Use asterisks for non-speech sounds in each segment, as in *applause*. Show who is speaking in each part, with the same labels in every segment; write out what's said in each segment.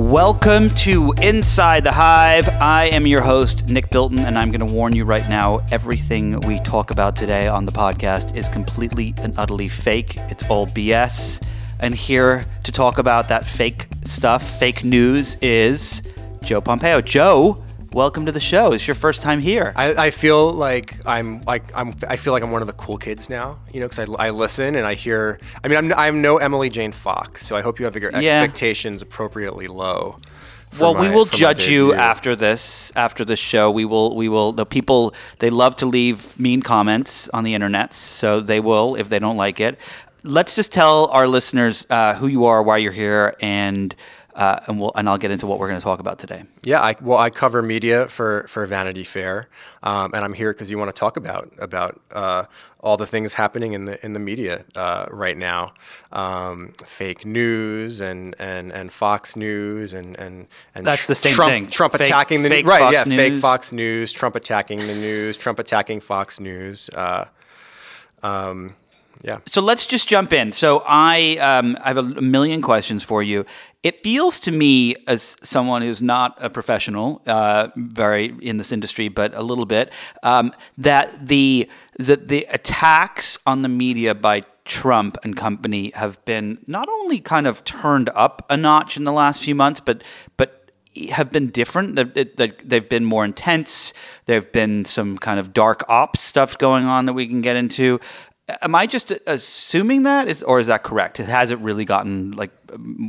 Speaker 1: Welcome to Inside the Hive. I am your host, Nick Bilton, and I'm going to warn you right now everything we talk about today on the podcast is completely and utterly fake. It's all BS. And here to talk about that fake stuff, fake news, is Joe Pompeo. Joe, welcome to the show. It's your first time here.
Speaker 2: I, I feel like I'm like I'm I feel like I'm one of the cool kids now, you know, because I, I listen and I hear. I mean, I'm I'm no Emily Jane Fox, so I hope you have your
Speaker 1: Yeah.
Speaker 2: expectations appropriately low.
Speaker 1: well, we will judge you after this. After this show, we will. We will. The people they love to leave mean comments on the internet, so they will if they don't like it. Let's just tell our listeners uh, who you are, why you're here, and uh, and we'll and I'll get into what we're going to talk about today.
Speaker 2: Yeah, I, well, I cover media for, for Vanity Fair, um, and I'm here because you want to talk about about uh, all the things happening in the in the media uh, right now, um, fake news and, and, and Fox News and and, and
Speaker 1: That's the same
Speaker 2: Trump,
Speaker 1: thing.
Speaker 2: Trump
Speaker 1: Fake-
Speaker 2: attacking the
Speaker 1: fake
Speaker 2: right,
Speaker 1: Fox
Speaker 2: yeah, fake Fox News, Trump attacking the news, Trump attacking Fox News. Uh, um, yeah.
Speaker 1: So let's just jump in. So I, um, I have a million questions for you. It feels to me, as someone who's not a professional, uh, very in this industry, but a little bit, um, that the, the the attacks on the media by Trump and company have been not only kind of turned up a notch in the last few months, but but have been different. They've, been more intense. There've been some kind of dark ops stuff going on that we can get into. Am I just assuming that is, or is that correct? Has it really gotten like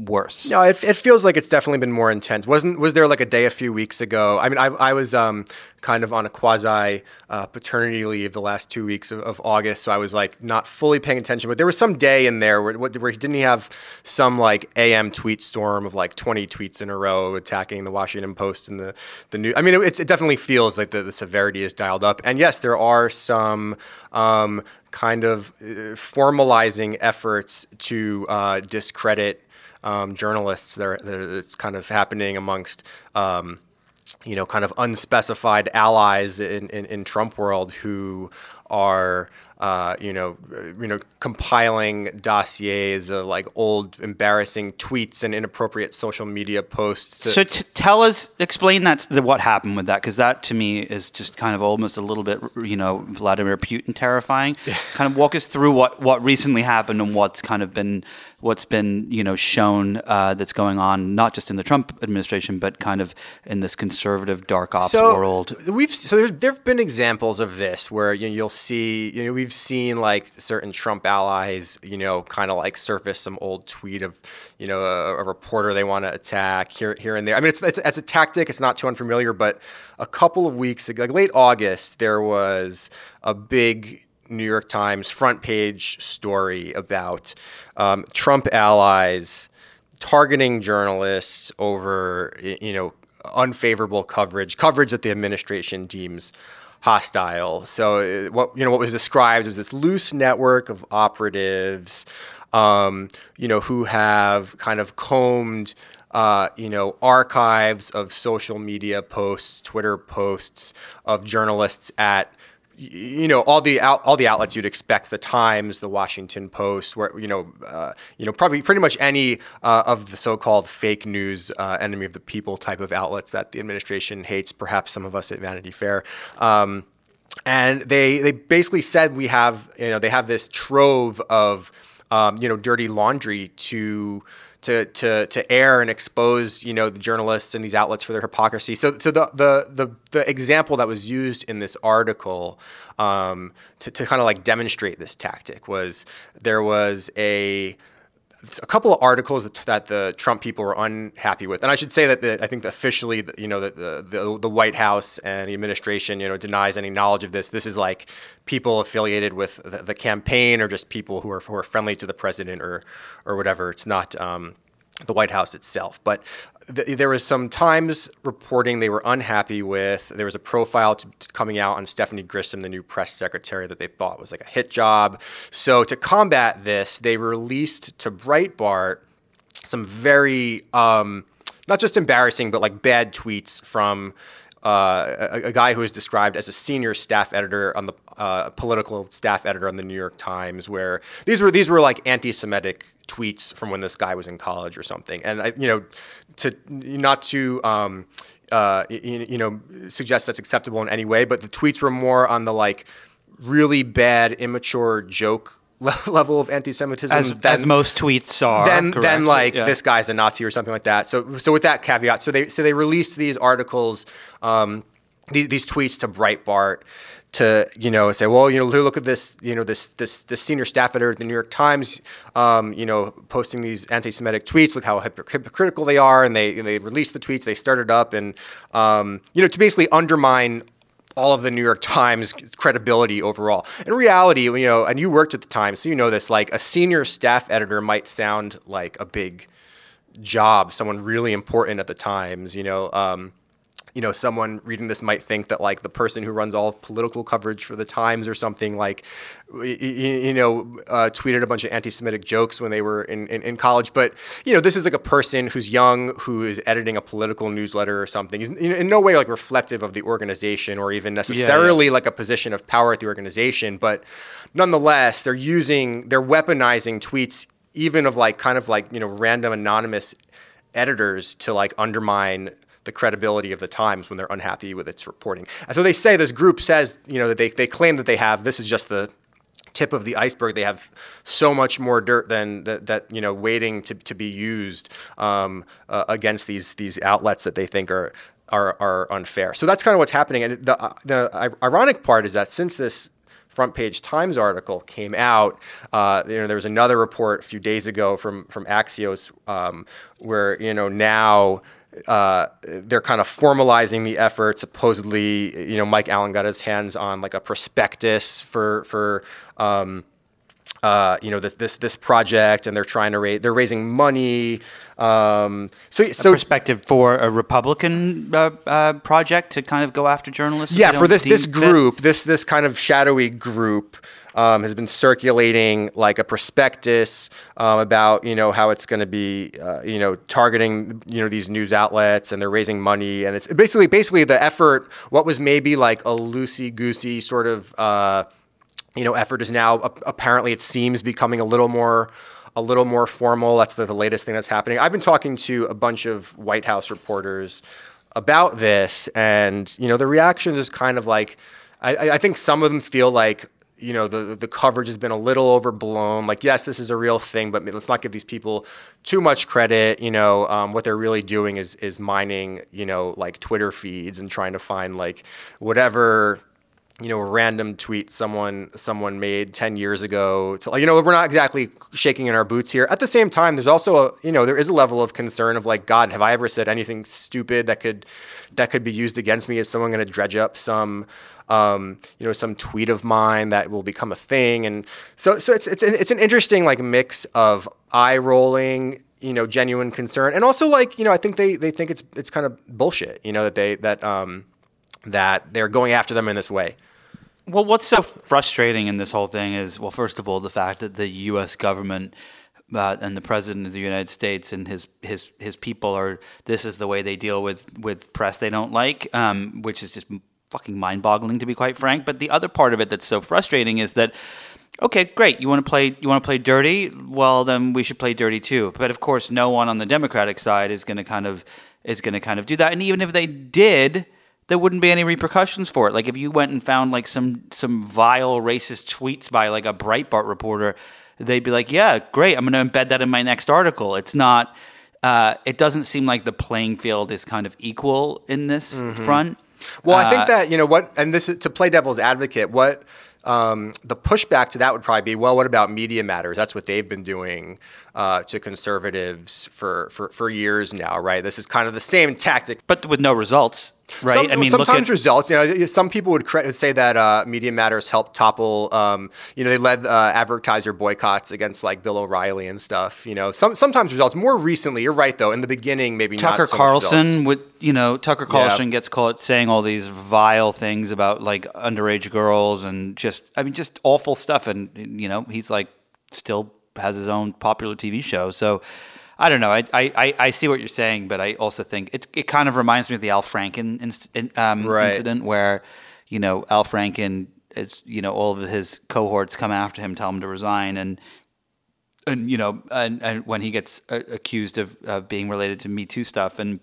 Speaker 1: worse?
Speaker 2: No, it, it feels like it's definitely been more intense. Wasn't was there like a day a few weeks ago? I mean, I, I was um, kind of on a quasi uh, paternity leave the last two weeks of, of August, so I was like not fully paying attention. But there was some day in there where, where he didn't he have some like AM tweet storm of like 20 tweets in a row attacking the Washington Post and the the new. I mean, it, it definitely feels like the, the severity is dialed up. And yes, there are some um, kind of uh, formalizing efforts to uh, discredit um, journalists that, are, that it's kind of happening amongst um, you know kind of unspecified allies in, in, in Trump world who are uh, you know you know compiling dossiers of like old embarrassing tweets and inappropriate social media posts. to-
Speaker 1: So t- tell us, explain that the, what happened with that, because that to me is just kind of almost a little bit, you know, Vladimir Putin terrifying. *laughs* kind of walk us through what what recently happened and what's kind of been what's been you know shown uh, that's going on, not just in the Trump administration, but kind of in this conservative dark ops world.
Speaker 2: We've so there's there've been examples of this where you know, you'll see you know we've seen like certain Trump allies you know kind of like surface some old tweet of you know a, a reporter they want to attack here here and there. I mean it's, it's it's a tactic. It's not too unfamiliar, but a couple of weeks ago, like late August, there was a big New York Times front page story about um, Trump allies targeting journalists over you know unfavorable coverage, coverage that the administration deems hostile. So uh, what you know what was described was this loose network of operatives, um, you know, who have kind of combed. Uh, you know, archives of social media posts, Twitter posts of journalists at you know all the out, all the outlets you'd expect the times the washington post where you know uh, you know probably pretty much any uh, of the so-called fake news uh, enemy of the people type of outlets that the administration hates perhaps some of us at vanity fair. Um, and they they basically said we have you know they have this trove of um, you know dirty laundry to to to to air and expose you know the journalists and these outlets for their hypocrisy. So so the the the, the example that was used in this article um, to to kind of like demonstrate this tactic was there was a a couple of articles that, that the Trump people were unhappy with, and I should say that the, I think officially, you know, the, the the White House and the administration, you know, denies any knowledge of this. This is like people affiliated with the, the campaign or just people who are who are friendly to the president or or whatever. It's not. Um, the White House itself. But th- there was some Times reporting they were unhappy with. There was a profile coming out on Stephanie Grisham, the new press secretary, that they thought was like a hit job. So to combat this, they released to Breitbart some very um, not just embarrassing, but like bad tweets from uh, a, a, guy who is described as a senior staff editor on the uh, political staff editor on the New York Times, where these were these were like anti-Semitic tweets from when this guy was in college or something, and I, you know, to not to. Um, uh, you, you know, suggest that's acceptable in any way, but the tweets were more on the like really bad, immature joke level of anti-Semitism
Speaker 1: as, than, as most tweets are.
Speaker 2: Then, then like yeah. this guy's a Nazi or something like that. So, so with that caveat, so they so they released these articles, um, these, these tweets to Breitbart to you know say, well, you know, look at this, you know, this this this senior staff editor at the New York Times, um, you know, posting these anti-Semitic tweets. Look how hypocritical they are, and they and they released the tweets. They started up, and um, you know, to basically undermine all of the New York Times credibility overall. In reality, you know, and you worked at the Times, so you know this, like a senior staff editor might sound like a big job, someone really important at the Times, you know. Um, you know, someone reading this might think that like the person who runs all political coverage for the Times or something like, you, you know, uh, tweeted a bunch of anti-Semitic jokes when they were in, in, in, college. But you know, this is like a person who's young who is editing a political newsletter or something. He's in no way like reflective of the organization or even necessarily yeah, yeah. like a position of power at the organization. But nonetheless, they're using, they're weaponizing tweets even of like kind of like you know random anonymous editors to like undermine the credibility of the Times when they're unhappy with its reporting. And so they say this group says, you know, that they, they claim that they have, this is just the tip of the iceberg. They have so much more dirt than that, that you know, waiting to, to be used um, uh, against these, these outlets that they think are, are, are unfair. So that's kind of what's happening. And the, uh, the ironic part is that since this front page Times article came out. Uh, you know, there was another report a few days ago from from Axios um, where you know now uh, they're kind of formalizing the effort. Supposedly, you know, Mike Allen got his hands on like a prospectus for for um, uh, you know this, this this project, and they're trying to raise they're raising money. Um,
Speaker 1: so, a so perspective for a Republican uh, uh, project to kind of go after journalists.
Speaker 2: Yeah, for this this group, this this kind of shadowy group um, has been circulating like a prospectus um, about you know how it's going to be uh, you know targeting you know these news outlets and they're raising money and it's basically basically the effort what was maybe like a loosey goosey sort of uh, you know effort is now apparently it seems becoming a little more a little more formal. That's the, the latest thing that's happening. I've been talking to a bunch of White House reporters about this, and you know the reaction is kind of like I, I think some of them feel like you know the the coverage has been a little overblown. Like, yes, this is a real thing, but let's not give these people too much credit. You know, um, what they're really doing is is mining, you know, like Twitter feeds and trying to find like whatever you know, random tweet someone someone made 10 years ago. To, you know, we're not exactly shaking in our boots here. At the same time, there's also a, you know, there is a level of concern of like, God, have I ever said anything stupid that could that could be used against me? Is someone going to dredge up some um, you know, some tweet of mine that will become a thing. And so, so it's, it's, an, it's an interesting like mix of eye rolling, you know, genuine concern. And also like, you know, I think they, they think it's, it's kind of bullshit, you know, that they, that, um, that they're going after them in this way.
Speaker 1: Well, what's so frustrating in this whole thing is, well, first of all, the fact that the U.S. government uh, and the president of the United States and his his his people are this is the way they deal with with press they don't like, um, which is just fucking mind-boggling to be quite frank. But the other part of it that's so frustrating is that okay, great, you want to play you want to play dirty? Well, then we should play dirty too. But of course, no one on the Democratic side is going to kind of is going to kind of do that. And even if they did, there wouldn't be any repercussions for it. Like if you went and found like some some vile racist tweets by like a Breitbart reporter, they'd be like, "Yeah, great, I'm going to embed that in my next article." It's not. Uh, it doesn't seem like the playing field is kind of equal in this mm-hmm. front.
Speaker 2: Well, I think uh, that you know what, and this is to play devil's advocate. What um, the pushback to that would probably be, well, what about Media Matters? That's what they've been doing uh, to conservatives for, for, for years now, right? This is kind of the same tactic,
Speaker 1: but with no results, right?
Speaker 2: Some, I mean, sometimes at- results. You know, some people would cre- say that uh, Media Matters helped topple. Um, you know, they led uh, advertiser boycotts against like Bill O'Reilly and stuff. You know, some sometimes results. More recently, you're right though. In the beginning, maybe
Speaker 1: Tucker
Speaker 2: so
Speaker 1: Carlson would. You know, Tucker Carlson yeah. gets caught saying all these vile things about like underage girls and just, I mean, just awful stuff. And you know, he's like still has his own popular TV show. So I don't know. I, I, I see what you're saying, but I also think it, it kind of reminds me of the Al Franken um,
Speaker 2: Right.
Speaker 1: incident where, you know, Al Franken is, you know, all of his cohorts come after him, tell him to resign, and and you know, and, and when he gets uh, accused of uh, being related to Me Too stuff, and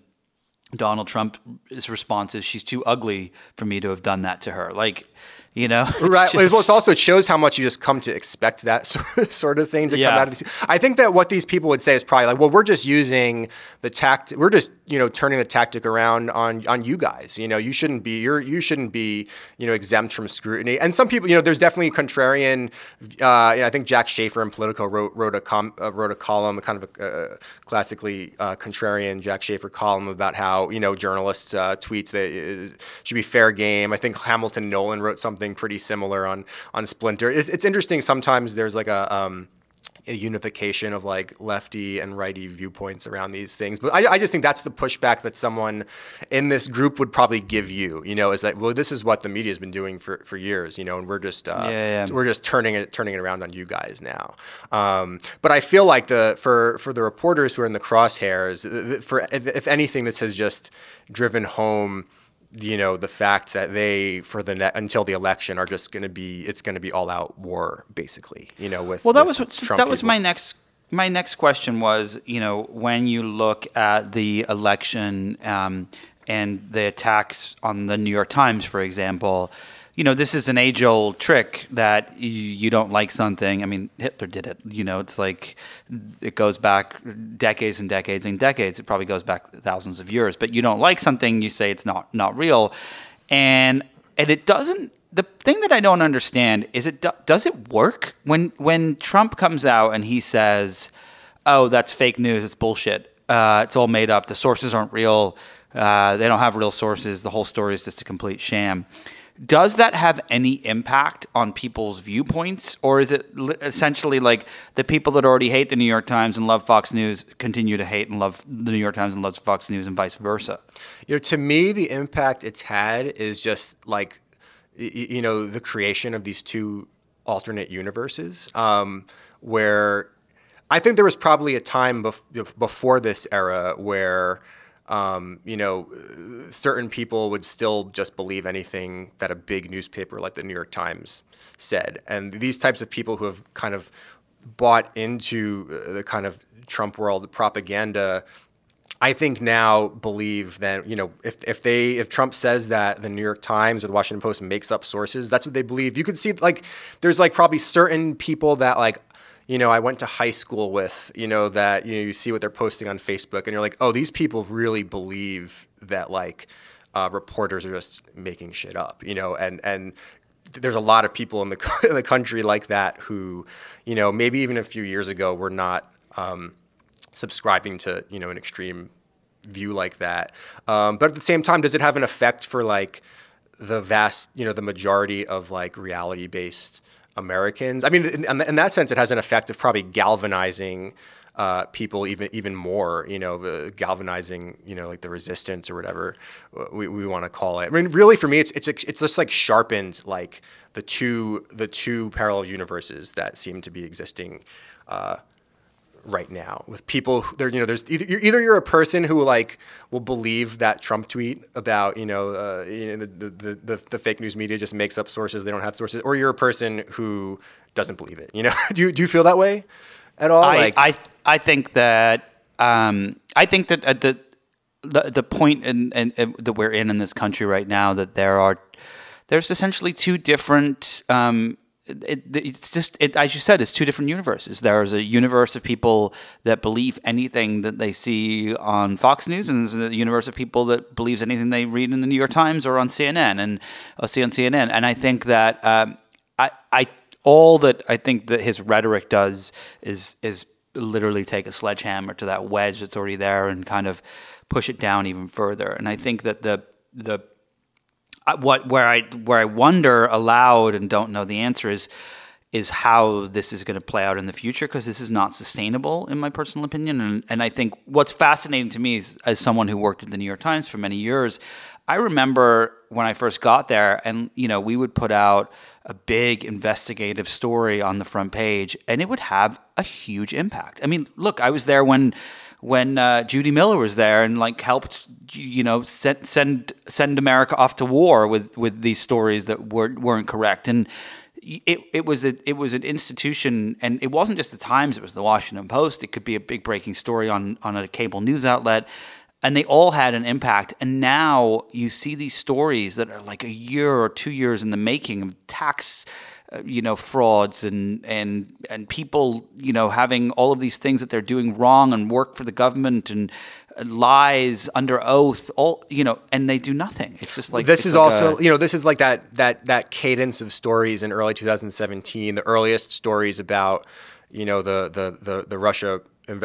Speaker 1: Donald Trump's response is, "She's too ugly for me to have done that to her." Like, you know, *laughs* it's
Speaker 2: Right. Well, it's also it shows how much you just come to expect that *laughs* sort of thing to
Speaker 1: Yeah.
Speaker 2: come out of these. People. I think that what these people would say is probably like, well, we're just using the tact. We're just you know turning the tactic around on on you guys. You know, you shouldn't be you're you shouldn't be you know exempt from scrutiny. And some people, you know, there's definitely contrarian. Uh, you know, I think Jack Shafer in Politico wrote wrote a com, uh, wrote a column, a kind of a uh, classically uh, contrarian Jack Shafer column about how you know journalists uh, tweets that uh, should be fair game. I think Hamilton Nolan wrote something pretty similar on on Splinter. It's, it's interesting. Sometimes there's like a um, a unification of like lefty and righty viewpoints around these things. But I, I just think that's the pushback that someone in this group would probably give you. You know, is that well, this is what the media has been doing for, for years. You know, and we're just uh,
Speaker 1: Yeah, yeah.
Speaker 2: we're just turning it turning it around on you guys now. Um, but I feel like the for for the reporters who are in the crosshairs, for if, if anything, this has just driven home. You know the fact that they for the ne- until the election are just going to be it's going to be all out war basically. You know with
Speaker 1: Well, that
Speaker 2: with
Speaker 1: was
Speaker 2: Trump
Speaker 1: that was
Speaker 2: people.
Speaker 1: my next my next question was you know when you look at the election um, and the attacks on the New York Times, for example. You know, this is an age old trick that you, don't like something. I mean, Hitler did it. You know, it's like it goes back decades and decades and decades. It probably goes back thousands of years. But you don't like something, you say it's not not real, and and it doesn't the thing that I don't understand is it does it work when when Trump comes out and he says, "Oh, that's fake news. It's bullshit. Uh, it's all made up. The sources aren't real. Uh, they don't have real sources. The whole story is just a complete sham." Does that have any impact on people's viewpoints, or is it essentially like the people that already hate the New York Times and love Fox News continue to hate and love the New York Times and love Fox News, and vice versa?
Speaker 2: You know, to me, the impact it's had is just like, you know, the creation of these two alternate universes, um, where I think there was probably a time bef- before this era where, um, you know, certain people would still just believe anything that a big newspaper like the New York Times said, and these types of people who have kind of bought into uh, the kind of Trump world propaganda I think now believe that you know if, if they if Trump says that the New York Times or the Washington Post makes up sources, that's what they believe. You could see like there's like probably certain people that like you know I went to high school with you know that you know you see what they're posting on Facebook and you're like oh these people really believe that like uh, reporters are just making shit up you know and and there's a lot of people in the *laughs* in the country like that who you know maybe even a few years ago were not. Um, subscribing to you know an extreme view like that. Um, but at the same time, does it have an effect for like the vast you know the majority of like reality based Americans? I mean, in, in that sense, it has an effect of probably galvanizing. Uh, people even even more, you know, uh, galvanizing, you know, like the resistance or whatever we, we want to call it. I mean, really, for me, it's it's it's just like sharpened like the two the two parallel universes that seem to be existing uh, right now with people who- there you know there's either you're, either you're a person who like will believe that Trump tweet about you know, uh, you know the, the, the the fake news media just makes up sources they don't have sources or you're a person who doesn't believe it you know? *laughs* Do you do you feel that way at all?
Speaker 1: I,
Speaker 2: like
Speaker 1: I I think that um, I think that at the the, the point in, in, in- that we're in in this country right now that there are there's essentially two different um, it, it's just it, as you said it's two different universes there's a universe of people that believe anything that they see on Fox News and there's a universe of people that believes anything they read in the New York Times or on CNN and or see on CNN and I think that um, I I all that I think that his rhetoric does is is literally take a sledgehammer to that wedge that's already there and kind of push it down even further. And I think that the the what where I where I wonder aloud and don't know the answer is is how this is going to play out in the future because this is not sustainable in my personal opinion and and I think what's fascinating to me is as someone who worked at the New York Times for many years I remember when I first got there and you know we would put out a big investigative story on the front page and it would have a huge impact. I mean, look, I was there when when uh, Judy Miller was there and like helped you know send send send America off to war with with these stories that weren't weren't correct and. It, it was a it was an institution, and it wasn't just the Times. It was the Washington Post. It could be a big breaking story on on a cable news outlet and they all had an impact. And now you see these stories that are like a year or two years in the making of tax, uh, you know, frauds and and and people, you know, having all of these things that they're doing wrong and work for the government and uh, lies under oath all you know and they do nothing. It's just like
Speaker 2: this is
Speaker 1: like
Speaker 2: also
Speaker 1: a,
Speaker 2: you know this is like that that that cadence of stories in early 2017 the earliest stories about you know the the the, the russia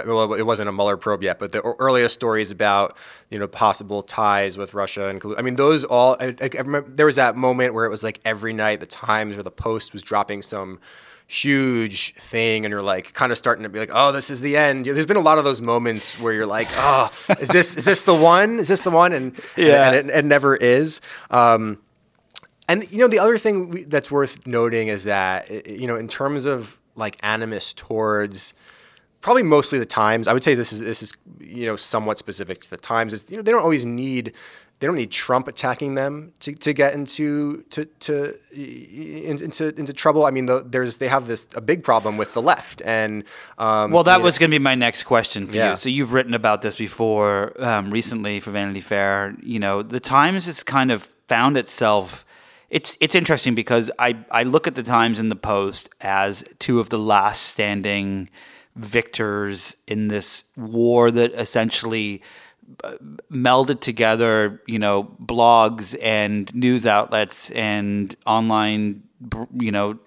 Speaker 2: well, it wasn't a Mueller probe yet, but the earliest stories about you know possible ties with Russia and I mean those all. I, I remember there was that moment where it was like every night the Times or the Post was dropping some huge thing and you're like kind of starting to be like oh this is the end. There's been a lot of those moments where you're like oh is this is this the one? Is this the one? And yeah. and, and it, it, never is. Um, and you know the other thing that's worth noting is that you know in terms of like animus towards probably mostly the Times. I would say this is this is you know somewhat specific to the Times. Is you know they don't always need they don't need Trump attacking them to, to get into to, to into into trouble. I mean, the, there's they have this a big problem with the left, and
Speaker 1: um, well, that was going to be my next question for yeah. you. So you've written about this before um, recently for Vanity Fair. You know, the Times has kind of found itself. It's it's interesting because I I look at the Times and the Post as two of the last standing victors in this war that essentially uh, melded together, you know, blogs and news outlets and online, you know,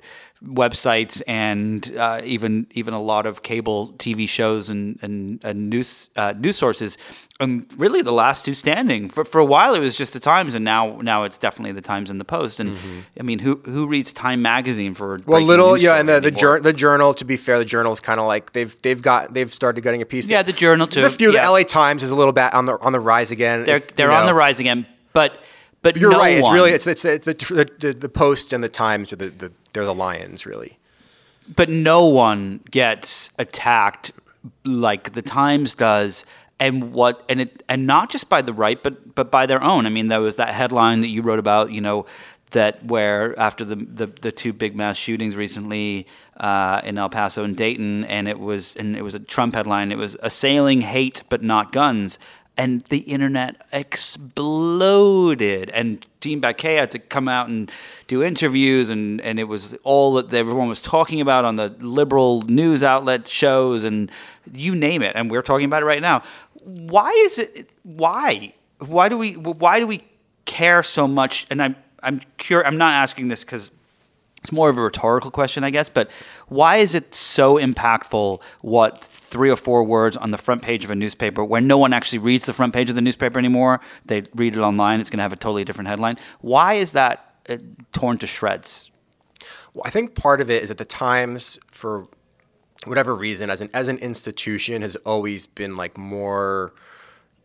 Speaker 1: websites and uh, even even a lot of cable TV shows and and, and news uh, news sources. And really, the last two standing for for a while it was just the Times, and now now it's definitely the Times and the Post. And mm-hmm. I mean, who who reads Time magazine for
Speaker 2: well, little yeah, and the the, jur- the, journal. To be fair, the journal is kind of like they've they've got they've started getting a piece.
Speaker 1: Yeah, the journal too.
Speaker 2: There's a few.
Speaker 1: Yeah.
Speaker 2: The L.A. Times is a little bit on the on the rise again.
Speaker 1: They're
Speaker 2: if,
Speaker 1: they're on know. the rise again, but. But
Speaker 2: you're
Speaker 1: no
Speaker 2: right.
Speaker 1: One,
Speaker 2: it's really it's it's, it's the, the, the Post and the Times are the, the they're the lions really.
Speaker 1: But no one gets attacked like the Times does and what and it and not just by the right but but by their own. I mean there was that headline that you wrote about, you know, that where after the the, the two big mass shootings recently uh, in El Paso and Dayton, and it was and it was a Trump headline. It was assailing hate but not guns and the internet exploded. And Dean Baquet had to come out and do interviews, and, and it was all that everyone was talking about on the liberal news outlet shows, and you name it. And we're talking about it right now. Why is it? Why? Why do we? Why do we care so much? And I'm I'm curious. I'm not asking this because it's more of a rhetorical question, I guess, but why is it so impactful what three or four words on the front page of a newspaper where no one actually reads the front page of the newspaper anymore? They read it online, it's going to have a totally different headline. Why is that uh, torn to shreds?
Speaker 2: Well, I think part of it is that the Times, for whatever reason, as an as an institution, has always been like more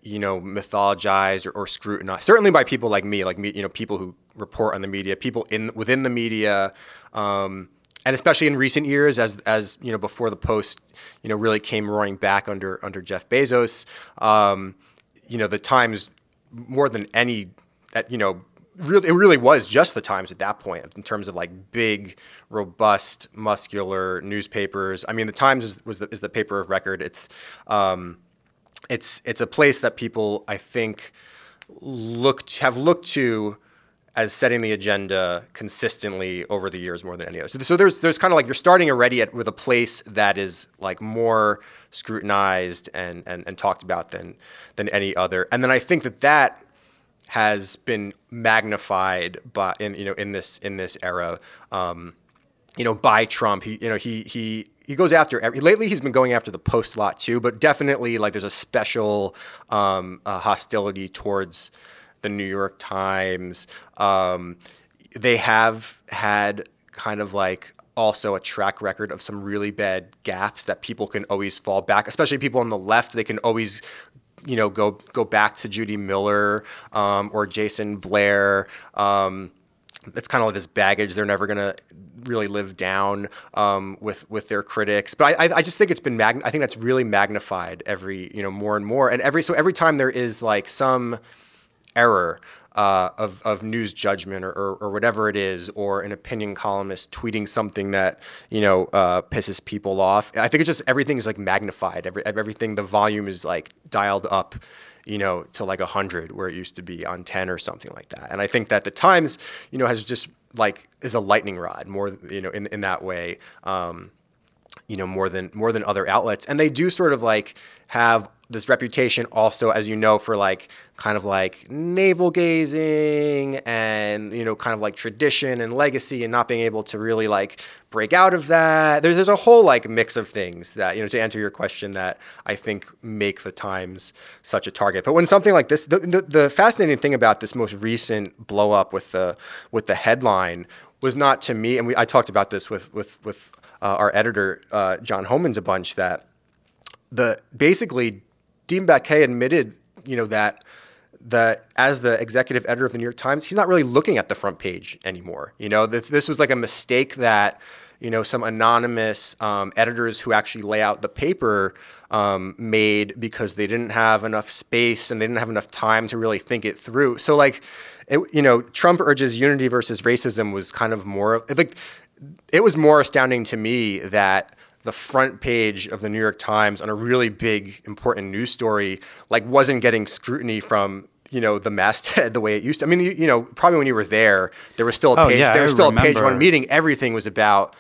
Speaker 2: you know, mythologized or, or, scrutinized. Certainly by people like me, like me, you know, people who report on the media, people in within the media, um, and especially in recent years, as as you know, before the post, you know, really came roaring back under under Jeff Bezos. Um, you know, the Times more than any, you know, really it really was just the Times at that point in terms of like big, robust, muscular newspapers. I mean, the Times is, was the, is the paper of record. It's um, it's it's a place that people I think look have looked to as setting the agenda consistently over the years more than any other. So, so there's there's kind of like you're starting already at, with a place that is like more scrutinized and, and and talked about than than any other. And then I think that that has been magnified by in you know in this in this era. Um, you know, by Trump, he you know he he he goes after every, lately he's been going after the post lot too but definitely like there's a special um, uh, hostility towards the new york times um, they have had kind of like also a track record of some really bad gaffes that people can always fall back especially people on the left they can always you know go go back to judy miller um, or jason blair um, it's kind of like this baggage they're never gonna really live down um, with with their critics. But I, I just think it's been mag- I think that's really magnified every you know more and more. And every so every time there is like some error uh, of, of news judgment or, or, or, whatever it is, or an opinion columnist tweeting something that you know uh, pisses people off. I think it's just everything is like magnified. Every, everything, the volume is like dialed up, you know, to like hundred where it used to be on ten or something like that. And I think that the Times, you know, has just like is a lightning rod more, you know, in in that way. Um, you know more than more than other outlets and they do sort of like have this reputation also as you know for like kind of like navel gazing and you know kind of like tradition and legacy and not being able to really like break out of that. There's there's a whole like mix of things that you know to answer your question that I think make the times such a target. But when something like this the, the, the fascinating thing about this most recent blow up with the with the headline was not to me and we, I talked about this with with with uh, our editor uh, John Homans a bunch that the basically Dean Baquet admitted, you know, that that as the executive editor of the New York Times, he's not really looking at the front page anymore. You know, that this was like a mistake that you know some anonymous um, editors who actually lay out the paper um, made because they didn't have enough space and they didn't have enough time to really think it through. So like, it, you know, Trump urges unity versus racism was kind of more like it was more astounding to me that the front page of the New York Times on a really big important news story like wasn't getting scrutiny from you know the masthead *laughs* the way it used to. I mean, you, you know, probably when you were there, there was still a
Speaker 1: oh,
Speaker 2: page.
Speaker 1: Yeah,
Speaker 2: there was
Speaker 1: I
Speaker 2: still
Speaker 1: remember.
Speaker 2: a page one meeting. Everything was about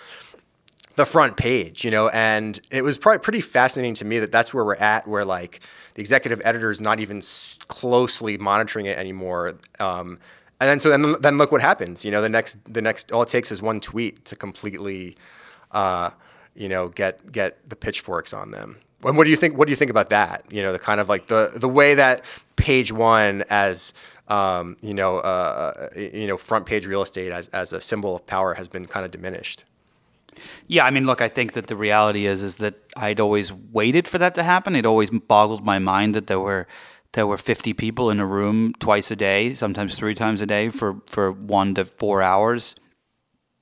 Speaker 2: the front page, you know, and it was probably pretty fascinating to me that that's where we're at, where like the executive editor is not even closely monitoring it anymore. Um, and then so then then look what happens. You know, the next the next all it takes is one tweet to completely, uh, you know, get get the pitchforks on them. And what do you think? What do you think about that? You know, the kind of like the the way that page one as um, you know, uh, you know, front page real estate as as a symbol of power has been kind of diminished.
Speaker 1: Yeah, I mean, look, I think that the reality is is that I'd always waited for that to happen. It always boggled my mind that there were there were 50 people in a room twice a day, sometimes three times a day for, for one to four hours,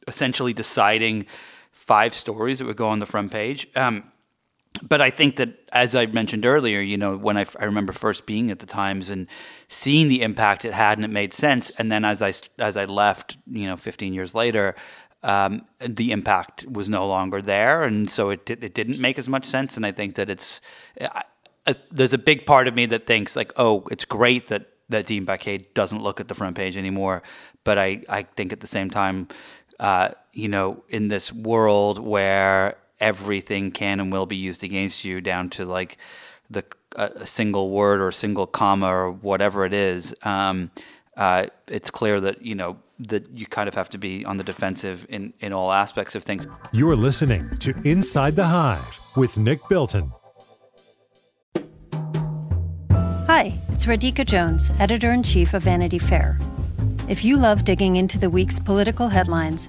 Speaker 1: essentially deciding five stories that would go on the front page. Um, but I think that, as I mentioned earlier, you know, when I, I remember first being at the Times and seeing the impact it had, and it made sense. And then as I as I left, you know, 15 years later, um, the impact was no longer there, and so it it didn't make as much sense. And I think that it's a, there's a big part of me that thinks like, oh, it's great that that Dean Baquet doesn't look at the front page anymore. But I I think at the same time, uh, you know, in this world where everything can and will be used against you down to like the a single word or a single comma or whatever it is. Um, uh, it's clear that you know that you kind of have to be on the defensive in in all aspects of things.
Speaker 3: You're listening to Inside the Hive with Nick Bilton.
Speaker 4: Hi, it's Radhika Jones, editor in chief of Vanity Fair. If you love digging into the week's political headlines,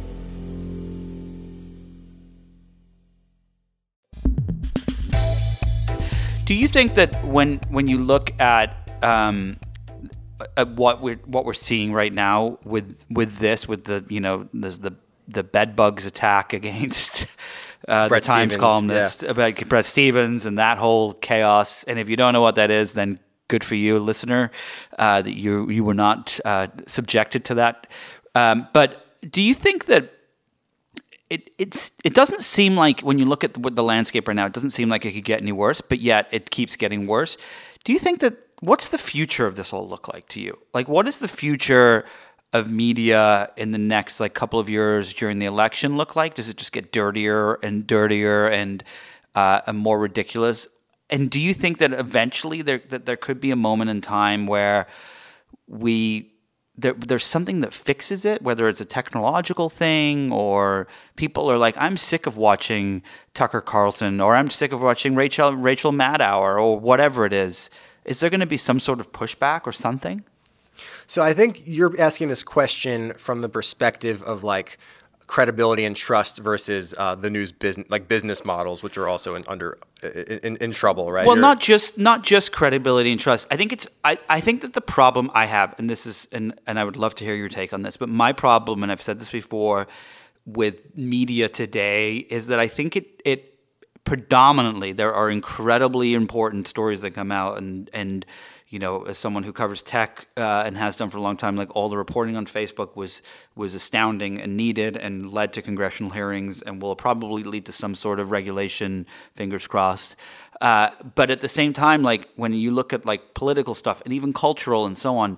Speaker 1: Do you think that when when you look at um, at what we're what we're seeing right now with with this with the you know there's the the bed bugs attack *laughs* against uh, the Times
Speaker 2: Stephens,
Speaker 1: columnist
Speaker 2: yeah.
Speaker 1: about Bret Stephens and that whole chaos. And if you don't know what that is, then good for you, listener, uh, that you you were not uh, subjected to that. Um, but do you think that it it's it doesn't seem like when you look at the, the landscape right now, it doesn't seem like it could get any worse, but yet it keeps getting worse. Do you think that what's the future of this all look like to you? Like, what is the future of media in the next like couple of years during the election look like? Does it just get dirtier and dirtier and uh, and more ridiculous? And do you think that eventually there that there could be a moment in time where we there, there's something that fixes it, whether it's a technological thing or people are like, I'm sick of watching Tucker Carlson or I'm sick of watching Rachel Rachel Maddow or whatever it is. Is there going to be some sort of pushback or something?
Speaker 2: So I think you're asking this question from the perspective of like credibility and trust versus uh, the news business like business models, which are also in, under in, in trouble, right?
Speaker 1: Well,
Speaker 2: You're-
Speaker 1: not just not just credibility and trust. I think it's I, I think that the problem I have, and this is and and I would love to hear your take on this, but my problem, and I've said this before, with media today is that I think it it predominantly there are incredibly important stories that come out and and you know as someone who covers tech uh, and has done for a long time like all the reporting on facebook was was astounding and needed and led to congressional hearings and will probably lead to some sort of regulation fingers crossed uh, but at the same time like when you look at like political stuff and even cultural and so on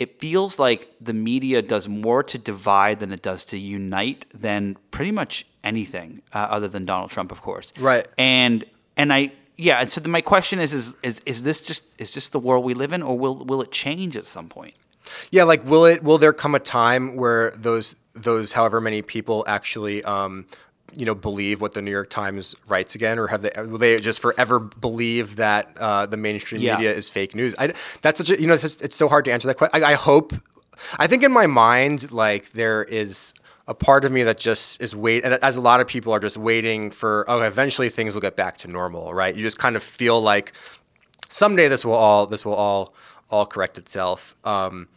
Speaker 1: it feels like the media does more to divide than it does to unite than pretty much anything uh, other than Donald Trump, of course.
Speaker 2: Right.
Speaker 1: And and I yeah. And so then my question is is is is this just is this the world we live in, or will will it change at some point?
Speaker 2: Yeah, like will it will there come a time where those those however many people actually um, you know believe what the New York Times writes again, or have they will they just forever believe that uh, the mainstream
Speaker 1: Yeah.
Speaker 2: media is fake news? I, that's such a you know it's, just, it's so hard to answer that question. I, I hope I think in my mind like there is a part of me that just is wait and as a lot of people are just waiting for oh eventually things will get back to normal right you just kind of feel like someday this will all this will all all correct itself um,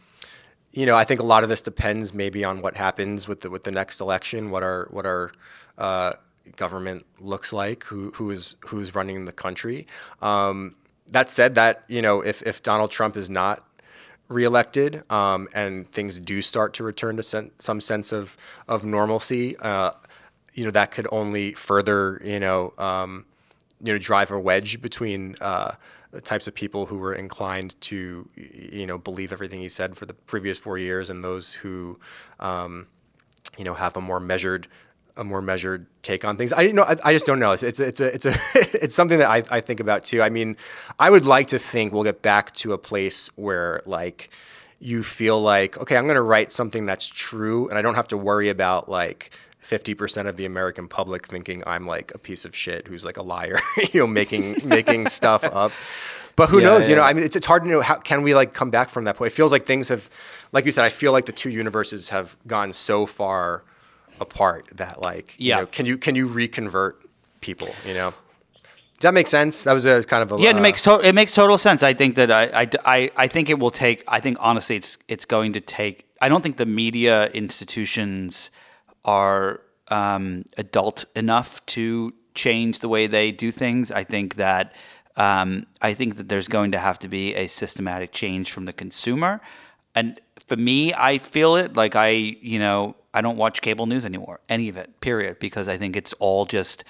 Speaker 2: you know, I think a lot of this depends maybe on what happens with the with the next election, what our what our uh, government looks like, who who is who's running the country. Um, that said, that you know, if if Donald Trump is not reelected um, and things do start to return to sen- some sense of of normalcy, uh, you know, that could only further you know um, you know drive a wedge between uh, the types of people who were inclined to you know believe everything he said for the previous four years and those who um, you know have a more measured a more measured take on things. I you know I, I just don't know. It's it's it's a it's a *laughs* it's something that I, I think about too. I mean, I would like to think we'll get back to a place where like you feel like okay, I'm going to write something that's true, and I don't have to worry about like. 50% of the American public thinking I'm like a piece of shit who's like a liar, *laughs* you know, making *laughs* making stuff up. But who
Speaker 1: Yeah,
Speaker 2: knows? You know. I mean, it's, it's hard to know how can we like come back from that point. It feels like things have, like you said, I feel like the two universes have gone so far apart that like,
Speaker 1: Yeah.
Speaker 2: you know, can you can you reconvert people? You know, does that make sense? That was a kind of a
Speaker 1: Yeah,
Speaker 2: uh,
Speaker 1: it makes to- it makes total sense. I think that I, I, I, I think it will take. I think honestly, it's it's going to take. I don't think the media institutions are um, adult enough to change the way they do things. I think that um, I think that there's going to have to be a systematic change from the consumer. And for me, I feel it like I, you know, I don't watch cable news anymore, any of it, period, because I think it's all just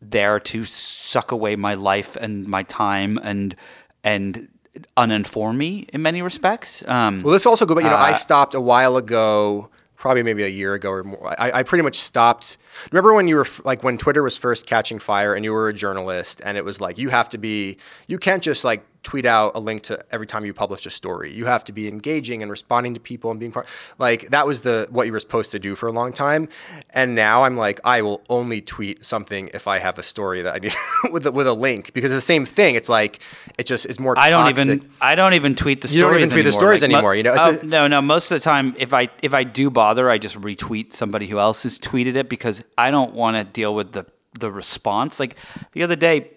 Speaker 1: there to suck away my life and my time and and uninform me in many respects. Um,
Speaker 2: Well, let's also go back. You know, I
Speaker 1: Uh,
Speaker 2: stopped a while ago, probably maybe a year ago or more. I, I pretty much stopped. Remember when you were like when Twitter was first catching fire, and you were a journalist, and it was like you have to be, you can't just like tweet out a link to every time you publish a story. You have to be engaging and responding to people and being part. Like that was the what you were supposed to do for a long time. And now I'm like, I will only tweet something if I have a story that I need *laughs* with a, with a link because it's the same thing. It's like it just is more.
Speaker 1: I don't even I don't even tweet the stories.
Speaker 2: You don't even tweet the stories
Speaker 1: mo-
Speaker 2: anymore, you know? It's
Speaker 1: Oh,
Speaker 2: a-
Speaker 1: no, no. Most of the time, if I if I do bother, I just retweet somebody who else has tweeted it because I don't want to deal with the the response. Like the other day,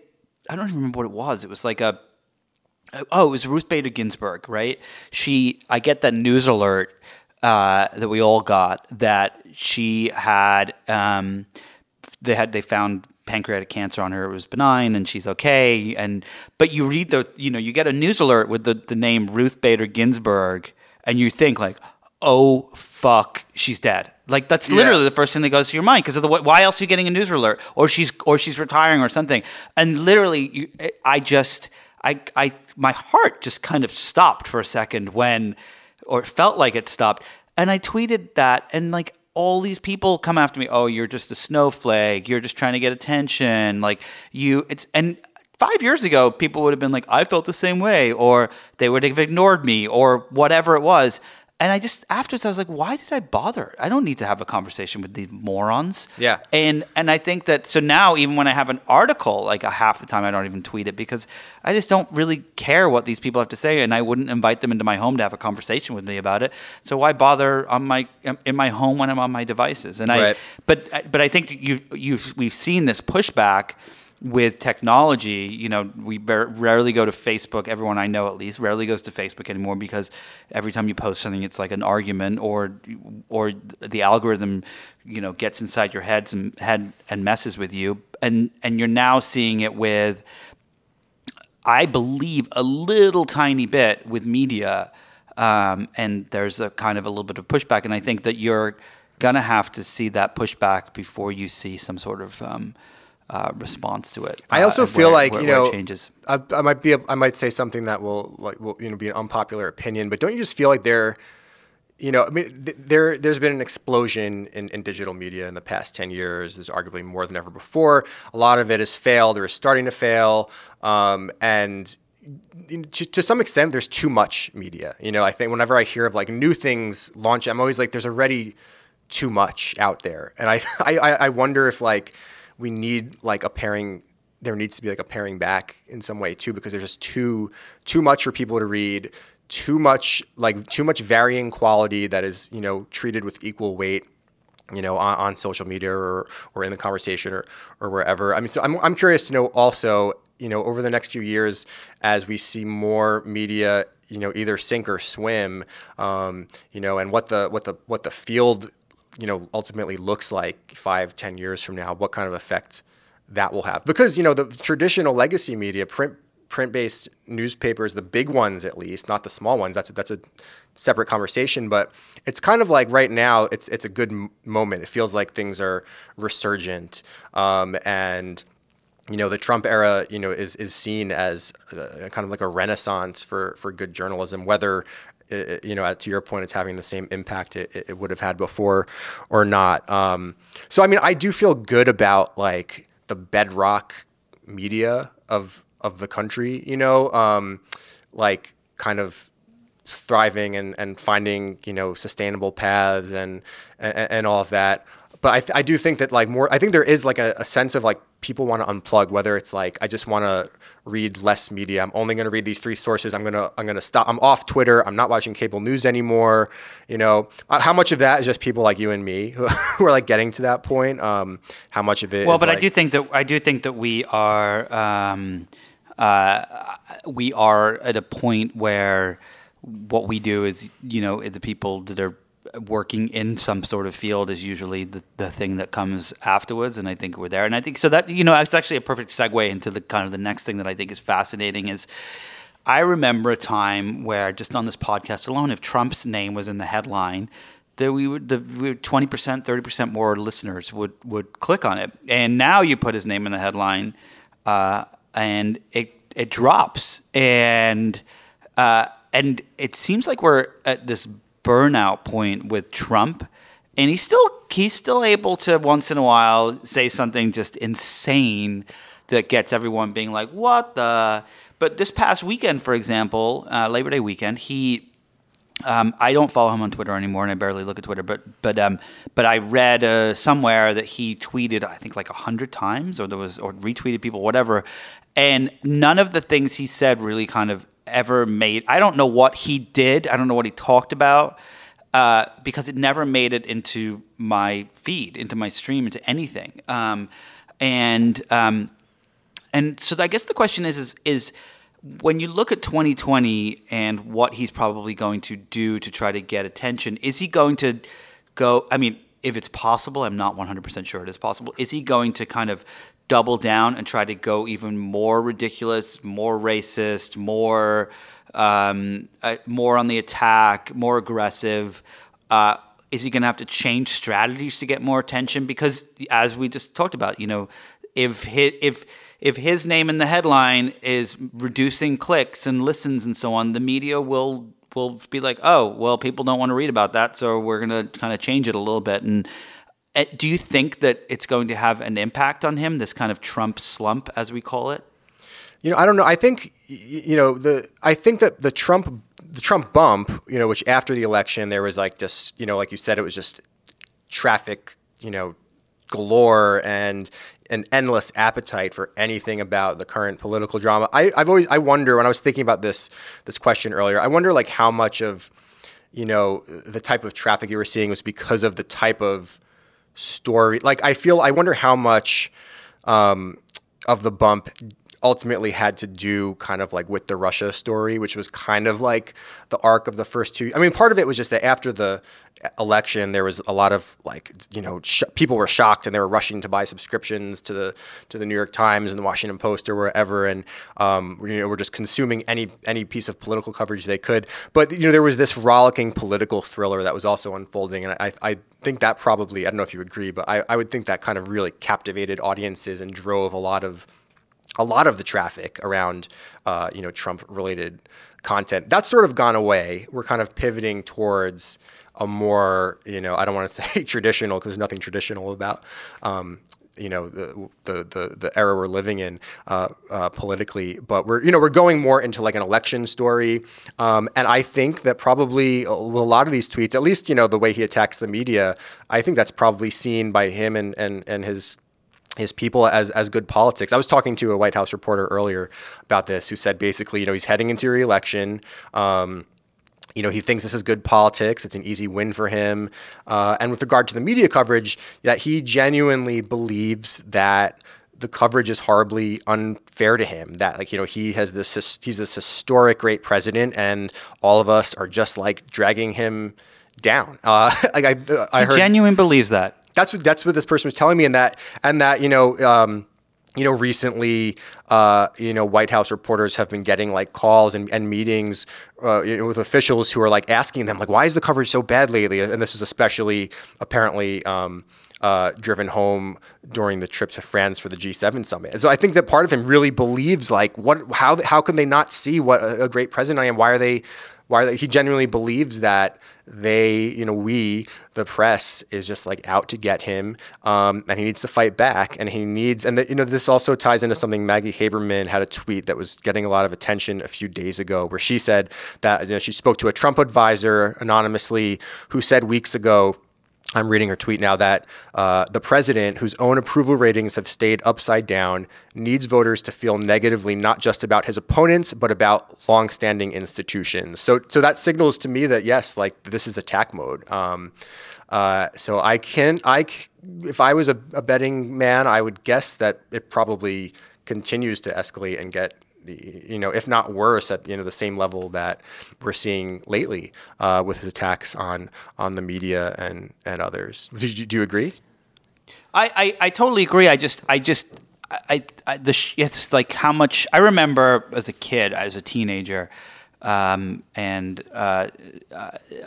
Speaker 1: I don't even remember what it was. It was like a oh, it was Ruth Bader Ginsburg, right? She, I get that news alert uh, that we all got that she had, um, they had, they found pancreatic cancer on her. It was benign, and she's okay. And but you read the, you know, you get a news alert with the the name Ruth Bader Ginsburg, and you think like, oh fuck, she's dead. Like that's literally the first thing that goes to your mind because of the why else are you getting a news alert or she's or she's retiring or something and literally you, I just I I my heart just kind of stopped for a second when or felt like it stopped. And I tweeted that and like all these people come after me oh you're just a snowflake. You're just trying to get attention. Like you it's and five years ago people would have been like I felt the same way or they would have ignored me or whatever it was And I just afterwards I was like, why did I bother? I don't need to have a conversation with these morons.
Speaker 2: Yeah.
Speaker 1: And and I think that so now even when I have an article, like a half the time I don't even tweet it because I just don't really care what these people have to say, and I wouldn't invite them into my home to have a conversation with me about it. So why bother on my um, in my home when I'm on my devices? And I but but I think you you've we've seen this pushback with technology. You know, we rarely go to Facebook. Everyone I know, at least, rarely goes to Facebook anymore because every time you post something, it's like an argument or or the algorithm, you know, gets inside your heads and head and messes with you. And and you're now seeing it with. I believe a little tiny bit with media, um, and there's a kind of a little bit of pushback, and I think that you're gonna have to see that pushback before you see some sort of um, uh, response to it.
Speaker 2: I
Speaker 1: uh,
Speaker 2: also feel
Speaker 1: where-
Speaker 2: like
Speaker 1: where-
Speaker 2: you know,
Speaker 1: changes.
Speaker 2: I, I might be, I might say something that will like, will you know, be an unpopular opinion. But don't you just feel like there, you know, I mean, th- there, there's been an explosion in, in digital media in the past ten years. There's arguably more than ever before. A lot of it has failed or is starting to fail, um, and to, to some extent, there's too much media. You know, I think whenever I hear of like new things launch, I'm always like, there's already too much out there, and I, *laughs* I I wonder if like we need like a pairing. There needs to be like a pairing back in some way too, because there's just too too much for people to read, too much like too much varying quality that is you know treated with equal weight you know, on, on social media or, or in the conversation or, or wherever. I mean, so I'm, I'm curious to know also, you know, over the next few years, as we see more media, you know, either sink or swim, um, you know, and what the, what the, what the field, you know, ultimately looks like five, ten years from now, what kind of effect that will have. Because, you know, the traditional legacy media, print, print-based newspapers, the big ones at least, not the small ones. That's a, that's a separate conversation. But it's kind of like right now, it's it's a good m- moment. It feels like things are resurgent, um, and you know the Trump era, you know, is is seen as uh, kind of like a renaissance for for good journalism. Whether you know, to your point, it's having the same impact it, it would have had before or not. Um, so I mean, I do feel good about like the bedrock media of of the country, you know, um, like kind of thriving and, and finding, you know, sustainable paths and, and, and all of that. But I, th- I do think that like more, I think there is like a, a sense of like people want to unplug, whether it's like, I just want to read less media. I'm only going to read these three sources. I'm going to, I'm going to stop. I'm off Twitter. I'm not watching cable news anymore. You know, uh, how much of that is just people like you and me *laughs* who, who are like getting to that point? Um, how much of it
Speaker 1: Well, but I do think that I do think that we are um, uh, we are at a point where what we do is you know the people that are working in some sort of field is usually the, the thing that comes afterwards and i think we're there. And i think so that you know it's actually a perfect segue into the kind of the next thing that i think is fascinating is i remember a time where just on this podcast alone if trump's name was in the headline that we would the we would 20% 30% more listeners would would click on it. And now you put his name in the headline uh, and it it drops. And uh, and it seems like we're at this burnout point with Trump and he's still he's still able to once in a while say something just insane that gets everyone being like what the but this past weekend for example uh, Labor Day weekend he um, I don't follow him on Twitter anymore, and I barely look at Twitter. But but um, but I read uh, somewhere that he tweeted, I think like hundred times, or there was or retweeted people, whatever, and none of the things he said really kind of ever made. I don't know what he did. I don't know what he talked about. Uh, because it never made it into my feed, into my stream, into anything, um, and um, and so I guess the question is is is when you look at 2020 and what he's probably going to do to try to get attention, is he going to go? I mean, if it's possible, I'm not 100% sure it is possible. Is he going to kind of double down and try to go even more ridiculous, more racist, more um, uh, more on the attack, more aggressive? Uh, is he going to have to change strategies to get more attention? Because as we just talked about, you know, if his, if if his name in the headline is reducing clicks and listens and so on, the media will will be like, oh, well, people don't want to read about that, so we're going to kind of change it a little bit. And Uh, do you think that it's going to have an impact on him, this kind of Trump slump, as we call it?
Speaker 2: You know, I don't know. I think you know the. I think that the Trump the Trump bump, you know, which after the election there was like just, you know, like you said, it was just traffic, you know, galore and an endless appetite for anything about the current political drama. I, I've always I wonder when I was thinking about this this question earlier, I wonder like how much of you know the type of traffic you were seeing was because of the type of story. Like I feel I wonder how much um, of the bump ultimately had to do kind of like with the Russia story, which was kind of like the arc of the first two. I mean, part of it was just that after the election, there was a lot of like you know sh- people were shocked and they were rushing to buy subscriptions to the to the New York Times and the Washington Post or wherever, and um, you know were just consuming any any piece of political coverage they could. But you know there was this rollicking political thriller that was also unfolding, and I, I think that probably I don't know if you agree, but I, I would think that kind of really captivated audiences and drove a lot of a lot of the traffic around uh, you know Trump related content that's sort of gone away. We're kind of pivoting towards a more you know I don't want to *laughs* say traditional because there's nothing traditional about um, you know the, the the the era we're living in uh, uh, politically, but we're you know we're going more into like an election story, um, and I think that probably a lot of these tweets, at least you know the way he attacks the media, I think that's probably seen by him and and and his his people as as good politics. I was talking to a White House reporter earlier about this, who said basically, you know, he's heading into reelection. Um, you know, he thinks this is good politics. It's an easy win for him. Uh, and with regard to the media coverage, that he genuinely believes that the coverage is horribly unfair to him. That like you know he has this he's this historic great president, and all of us are just like dragging him down. Uh, *laughs* like I, I
Speaker 1: heard, genuine believes that
Speaker 2: that's what that's what this person was telling me, and that and that you know. Um, you know, recently, uh, you know, White House reporters have been getting like calls and, and meetings uh, you know, with officials who are like asking them, like, why is the coverage so bad lately? And this was especially apparently um, uh, driven home during the trip to France for the G7 summit. And so I think that part of him really believes, like, what, how, how can they not see what a, a great president I am? Why are they why are they, he genuinely believes that they, you know, we, the press, is just like out to get him, um, and he needs to fight back, and he needs, and the, you know, this also ties into something Maggie Haberman had a tweet that was getting a lot of attention a few days ago, where she said that you know, she spoke to a Trump advisor anonymously who said weeks ago I'm reading her tweet now that uh, the president, whose own approval ratings have stayed upside down, needs voters to feel negatively not just about his opponents, but about longstanding institutions. So, so that signals to me that yes, like this is attack mode. Um, uh, so I can, I, if I was a, a betting man, I would guess that it probably continues to escalate and get you know, if not worse, at you know the same level that we're seeing lately uh, with his attacks on on the media and and others. Do you, do you agree?
Speaker 1: I, I, I totally agree. I just I just I, I the it's like how much I remember as a kid, as a teenager. Um, and uh,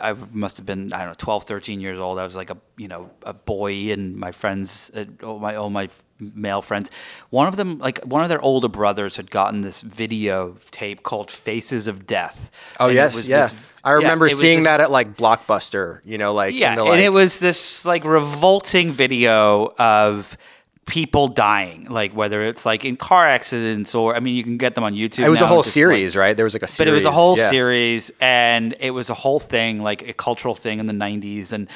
Speaker 1: I must have been I don't know 12, 13 years old. I was like a you know a boy, and my friends, uh, all my all my male friends. One of them, like one of their older brothers, had gotten this video tape called "Faces of Death."
Speaker 2: Oh and yes, yeah. This, I remember yeah, seeing this, that at like Blockbuster. You know, like
Speaker 1: yeah,
Speaker 2: the,
Speaker 1: like, and it was this like revolting video of people dying, like whether it's like in car accidents or I mean, you can get them on YouTube.
Speaker 2: It was
Speaker 1: now,
Speaker 2: a whole series, like, right? There was like a series,
Speaker 1: but it was a whole yeah. series, and it was a whole thing, like a cultural thing in the '90s, and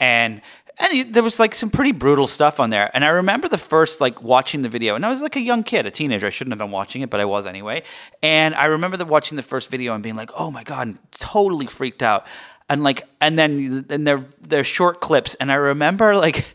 Speaker 1: and and there was like some pretty brutal stuff on there. And I remember the first like watching the video, and I was like a young kid, a teenager. I shouldn't have been watching it, but I was anyway. And I remember the watching the first video and being like, "Oh my god!" totally freaked out. And like, and then and they're they're short clips, and I remember like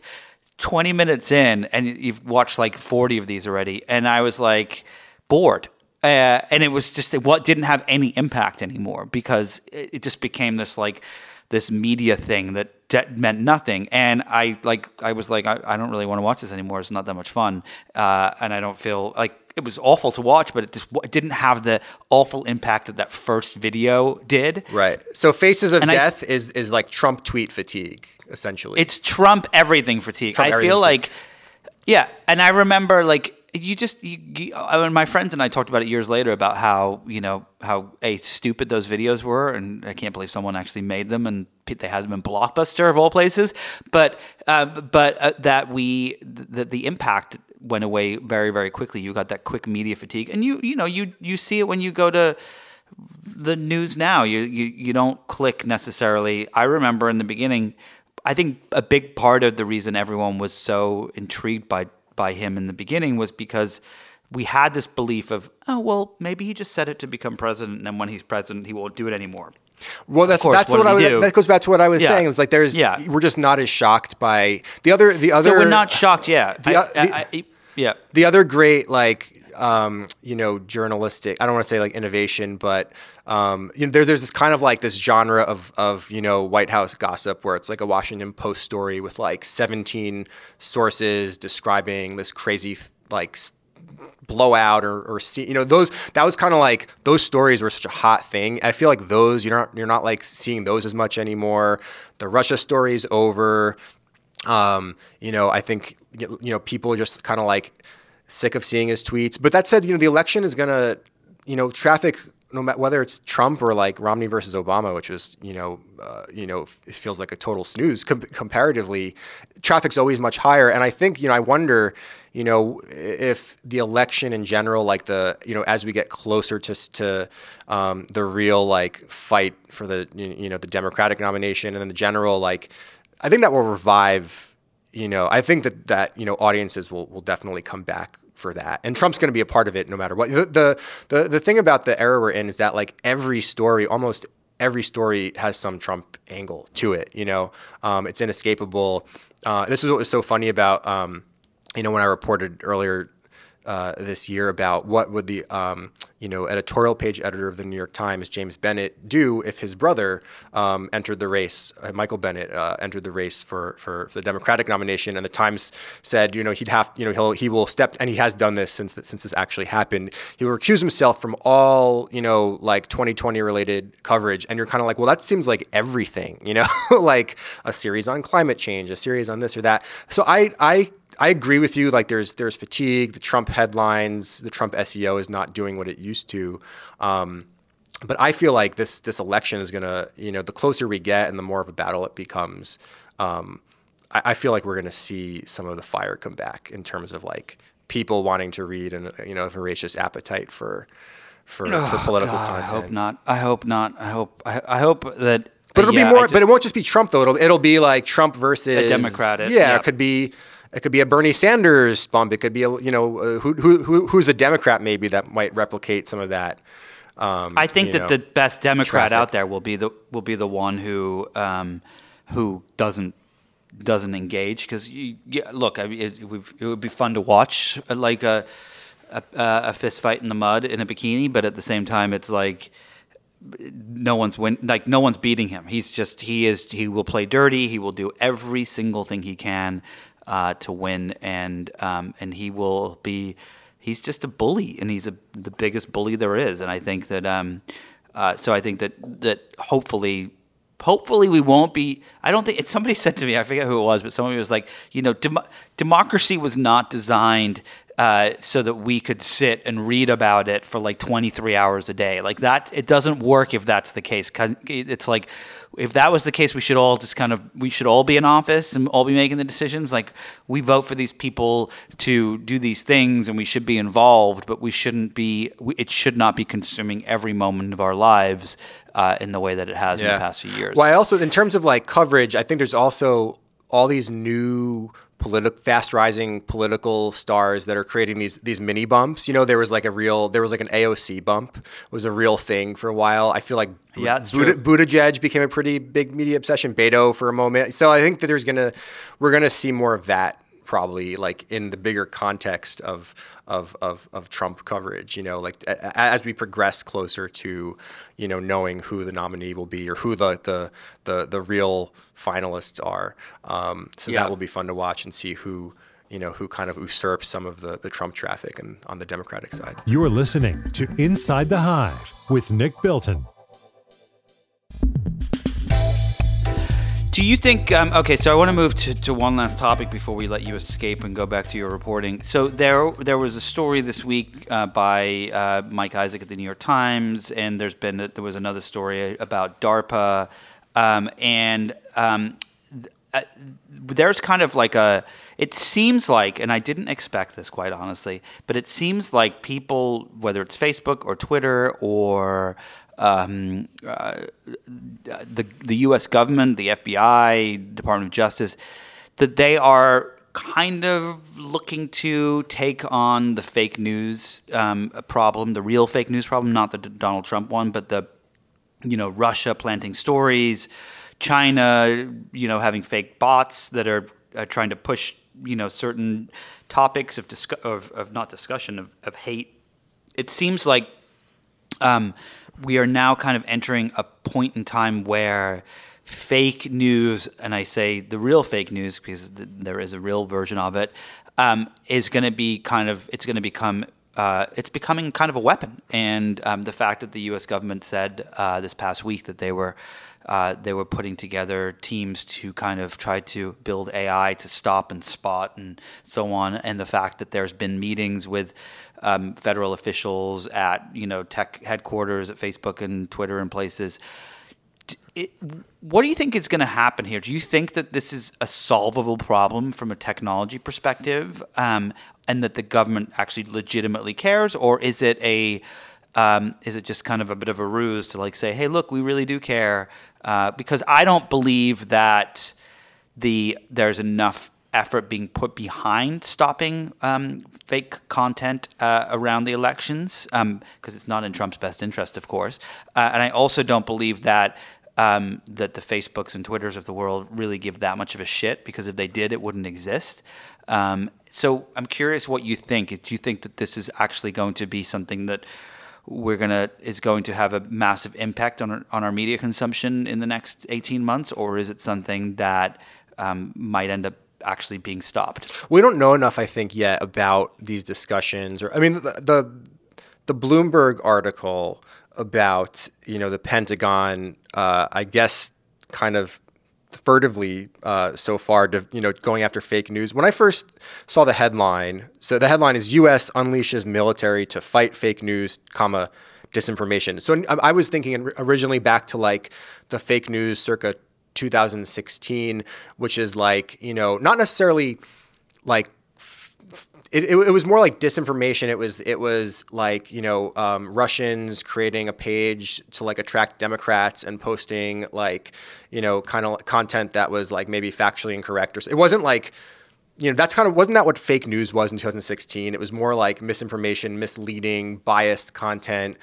Speaker 1: 20 minutes in and you've watched like 40 of these already and i was like bored uh, and it was just what didn't have any impact anymore because it, it just became this like this media thing that, that meant nothing and i like i was like i, I don't really want to watch this anymore it's not that much fun uh, and i don't feel like it was awful to watch, but it just it didn't have the awful impact that that first video did.
Speaker 2: Right. So Faces of and Death I, is is like Trump tweet fatigue essentially.
Speaker 1: It's Trump everything fatigue. Trump I feel like, yeah, and I remember like you just you, you, I mean, my friends and I talked about it years later about how you know how a stupid those videos were, and I can't believe someone actually made them and they had them in Blockbuster of all places. But uh, but uh, that we that the impact went away very very quickly. You got that quick media fatigue, and you you know you you see it when you go to the news now. You, you you don't click necessarily. I remember in the beginning, I think a big part of the reason everyone was so intrigued by by him in the beginning was because we had this belief of, oh well, maybe he just said it to become president, and then when he's president, he won't do it anymore.
Speaker 2: Well, that's
Speaker 1: course,
Speaker 2: that's
Speaker 1: what
Speaker 2: what, I was,
Speaker 1: do?
Speaker 2: that goes back to what I was
Speaker 1: Yeah.
Speaker 2: saying. It was like there's
Speaker 1: Yeah.
Speaker 2: we're just not as shocked by the other the other
Speaker 1: So we're not shocked. Yeah,
Speaker 2: The
Speaker 1: I-
Speaker 2: the-
Speaker 1: I- I- yeah.
Speaker 2: the other great like um, you know journalistic i don't want to say like innovation but um, you know there, there's this kind of like this genre of of you know white house gossip where it's like a washington post story with like 17 sources describing this crazy like blowout or, or see, you know those that was kind of like those stories were such a hot thing. I feel like those you're not you're not like seeing those as much anymore. The russia story's over. Um, you know, I think you know people just kind of like sick of seeing his tweets. But that said, you know, the election is gonna, you know, traffic. No matter whether it's Trump or like Romney versus Obama, which is you know, uh, you know, it feels like a total snooze com- comparatively. Traffic's always much higher, and I think you know, I wonder, you know, if the election in general, like the you know, as we get closer to to um, the real like fight for the you know the Democratic nomination and then the general like I think that will revive, you know, I think that that, you know, audiences will, will definitely come back for that. And Trump's going to be a part of it no matter what. The, the the the thing about the era we're in is that like every story, almost every story has some Trump angle to it, you know. Um, it's inescapable. Uh, this is what was so funny about um, you know, when I reported earlier uh, this year about what would the um, you know editorial page editor of the New York Times, James Bennet, do if his brother um, entered the race, uh, Michael Bennet uh, entered the race for, for for the Democratic nomination, and the Times said you know he'd have you know he'll he will step and he has done this since since this actually happened. He will recuse himself from all you know like 2020 related coverage, and you're kind of like well that seems like everything you know *laughs* like a series on climate change, a series on this or that. So I I I agree with you. Like there's there's fatigue. The Trump headlines, the Trump SEO is not doing what it used to. Um, but I feel like this this election is gonna, you know, the closer we get and the more of a battle it becomes, um, I, I feel like we're gonna see some of the fire come back in terms of like people wanting to read and you know a voracious appetite for for, for political
Speaker 1: Oh, God, I
Speaker 2: content.
Speaker 1: hope not. I hope not. I hope. I, I hope that.
Speaker 2: But it'll
Speaker 1: yeah,
Speaker 2: be more.
Speaker 1: I
Speaker 2: but it won't just be Trump though. It'll it'll be like Trump versus
Speaker 1: Democrat, it-
Speaker 2: Yeah,
Speaker 1: yeah.
Speaker 2: it could be. It could be a Bernie Sanders bump. It could be a you know uh, who, who who who's a Democrat maybe that might replicate some of that. Um,
Speaker 1: I think that
Speaker 2: know.
Speaker 1: the best Democrat
Speaker 2: traffic.
Speaker 1: out there will be the will be the one who um, who doesn't doesn't engage because yeah, look, I mean, it, it, would, it would be fun to watch uh, like a, a a fist fight in the mud in a bikini, but at the same time, it's like no one's win like no one's beating him. He's just he is he will play dirty. He will do every single thing he can uh, to win, and um, and he will be. He's just a bully, and he's a, the biggest bully there is. And I think that um, uh, so I think that that hopefully. Hopefully we won't be. I don't think. Somebody said to me, I forget who it was, but somebody was like, you know, dem- democracy was not designed uh, so that we could sit and read about it for like 23 hours a day. Like that, it doesn't work if that's the case. 'Cause It's like if that was the case, we should all just kind of we should all be in office and all be making the decisions. Like we vote for these people to do these things, and we should be involved, but we shouldn't be. we- It should not be consuming every moment of our lives uh, in the way that it has in the past few years.
Speaker 2: Well, I also, in terms of like coverage, I think there's also all these new political, fast rising political stars that are creating these these mini bumps. You know, there was like a real, there was like an AOC bump was a real thing for a while. I feel like
Speaker 1: Yeah, it's
Speaker 2: Buddha,
Speaker 1: true.
Speaker 2: Buttigieg became a pretty big media obsession. Beto for a moment. So I think that there's gonna, we're gonna see more of that probably like in the bigger context of of of, of Trump coverage. You know, like a, a- as we progress closer to, you know, knowing who the nominee will be or who the the the, the real finalists are. Um, so
Speaker 1: Yeah.
Speaker 2: that will be fun to watch and see who. You know who kind of usurps some of the, the Trump traffic and on the Democratic side.
Speaker 3: You're listening to Inside the Hive with Nick Bilton.
Speaker 1: Do you think? Um, okay, so I want to move to, to one last topic before we let you escape and go back to your reporting. So there, there was a story this week uh, by uh, Mike Isaac at the New York Times, and there's been there was another story about DARPA, um, and um, th- uh, there's kind of like a. It seems like, and I didn't expect this quite honestly, but it seems like people, whether it's Facebook or Twitter or um, uh, the the U.S. government, the FBI, Department of Justice, that they are kind of looking to take on the fake news um, problem, the real fake news problem, not the Donald Trump one, but the you know Russia planting stories, China, you know having fake bots that are uh, trying to push you know certain topics of discu- of, of not discussion of, of hate. It seems like um, we are now kind of entering a point in time where fake news, and I say the real fake news because th- there is a real version of it, um, is going to be kind of, it's going to become uh, it's becoming kind of a weapon. And um, the fact that the U.S. government said uh, this past week that they were uh, they were putting together teams to kind of try to build AI to stop and spot and so on, and the fact that there's been meetings with um, federal officials at you know tech headquarters at Facebook and Twitter and places. It, what do you think is going to happen here? Do you think that this is a solvable problem from a technology perspective, um, and that the government actually legitimately cares, or is it a um, is it just kind of a bit of a ruse to like say, hey, look, we really do care? Uh, because I don't believe that the there's enough effort being put behind stopping um, fake content uh, around the elections because um, it's not in Trump's best interest, of course. Uh, and I also don't believe that. Um, that the Facebooks and Twitters of the world really give that much of a shit because if they did, it wouldn't exist. Um, so I'm curious what you think. Do you think that this is actually going to be something that we're gonna is going to have a massive impact on our, on our media consumption in the next 18 months, or is it something that um, might end up actually being stopped?
Speaker 2: We don't know enough, I think, yet about these discussions. Or I mean, the the, the Bloomberg article about you know the Pentagon, uh, I guess, kind of furtively uh, so far to you know going after fake news. When I first saw the headline, so the headline is U.S. unleashes military to fight fake news, comma disinformation. So I was thinking originally back to like the fake news circa 2016, which is like you know not necessarily like it, it, it, was more like disinformation. It was it was like you know um, Russians creating a page to like attract Democrats and posting like you know kind of content that was like maybe factually incorrect or it wasn't like you know that's kind of wasn't that what fake news was in 2016 it was more like misinformation misleading biased content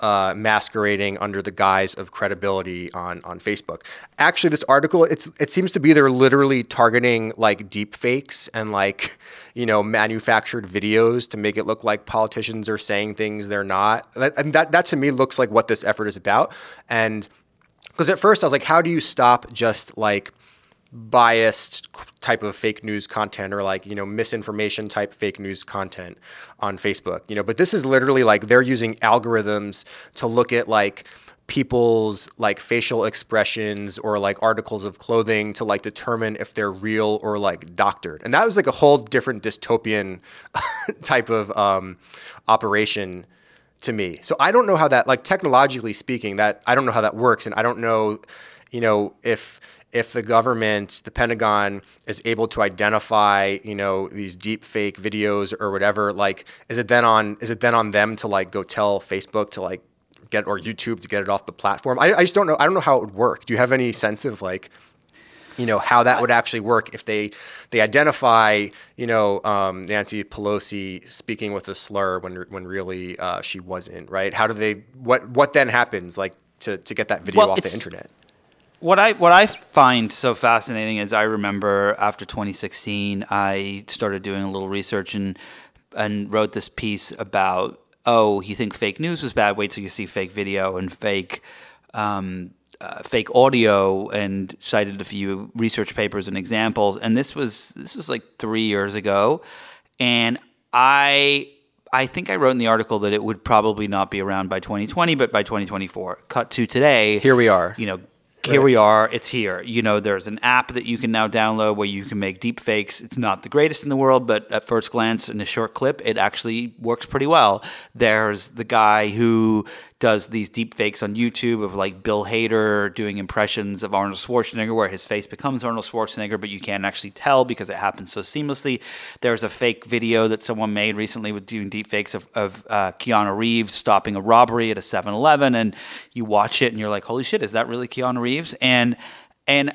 Speaker 2: uh, masquerading under the guise of credibility on on Facebook. Actually, this article it's it seems to be they're literally targeting like deep fakes and like you know manufactured videos to make it look like politicians are saying things they're not. And that that to me looks like what this effort is about. And because at first I was like, how do you stop just like biased type of fake news content or like you know misinformation type fake news content on Facebook you know? But this is literally like they're using algorithms to look at like people's like facial expressions or like articles of clothing to like determine if they're real or like doctored. And that was like a whole different dystopian *laughs* type of um, operation to me. So i don't know how that like technologically speaking that i don't know how that works and i don't know you know if if the government, the Pentagon, is able to identify, you know, these deep fake videos or whatever, like, is it then on is it then on them to like go tell Facebook to like get or YouTube to get it off the platform? I, I just don't know. I don't know how it would work. Do you have any sense of like, you know, how that would actually work if they they identify, you know, um, Nancy Pelosi speaking with a slur when when really uh, she wasn't, right? How do they what what then happens like to to get that video well, off the internet?
Speaker 1: What I what I find so fascinating is I remember after 2016 I started doing a little research and and wrote this piece about oh you think fake news was bad wait till you see fake video and fake um, uh, fake audio and cited a few research papers and examples and this was this was like three years ago and I I think I wrote in the article that it would probably not be around by 2020, but by 2024. Cut to today.
Speaker 2: Here we are.
Speaker 1: You know, here we are. It's here. You know, there's an app that you can now download where you can make deep fakes. It's not the greatest in the world, but at first glance, in a short clip, it actually works pretty well. There's the guy who does these deep fakes on YouTube of like Bill Hader doing impressions of Arnold Schwarzenegger where his face becomes Arnold Schwarzenegger, but you can't actually tell because it happens so seamlessly. There's a fake video that someone made recently with doing deep fakes of, of uh, Keanu Reeves stopping a robbery at a 7 Eleven, and you watch it and you're like, holy shit, is that really Keanu Reeves? And and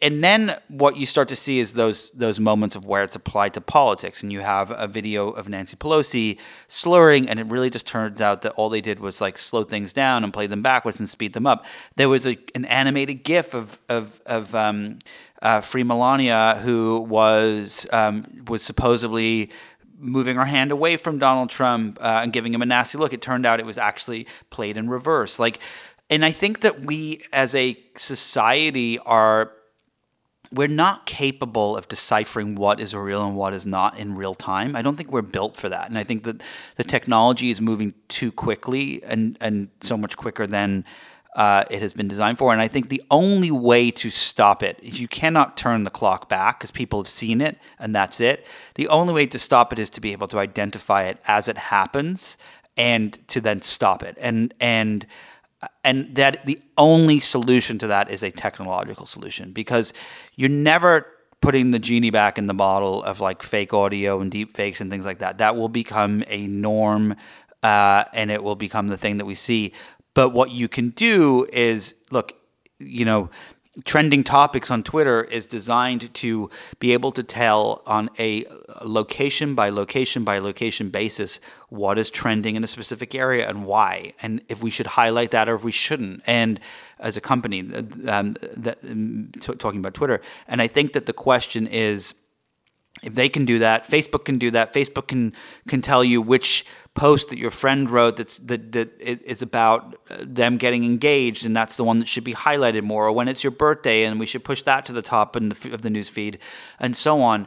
Speaker 1: and then what you start to see is those those moments of where it's applied to politics, and you have a video of Nancy Pelosi slurring, and it really just turns out that all they did was like slow things down and play them backwards and speed them up. There was a, an animated GIF of of of um, uh, Free Melania who was um, was supposedly moving her hand away from Donald Trump uh, and giving him a nasty look. It turned out it was actually played in reverse, like. And I think that we as a society are we're not capable of deciphering what is real and what is not in real time. I don't think we're built for that. And I think that the technology is moving too quickly and, and so much quicker than uh, it has been designed for. And I think the only way to stop it is you cannot turn the clock back because people have seen it and that's it. The only way to stop it is to be able to identify it as it happens and to then stop it. And, and, and that the only solution to that is a technological solution because you're never putting the genie back in the bottle of like fake audio and deep fakes and things like that. That will become a norm uh, and it will become the thing that we see. But what you can do is look, you know, trending topics on Twitter is designed to be able to tell on a location by location by location basis what is trending in a specific area and why, and if we should highlight that or if we shouldn't. And as a company, um, that, um, talking about Twitter, and I think that the question is if they can do that, Facebook can do that. Facebook can can tell you which post that your friend wrote that's that that is about uh, them getting engaged, and that's the one that should be highlighted more. Or when it's your birthday, and we should push that to the top the, of the news feed, and so on.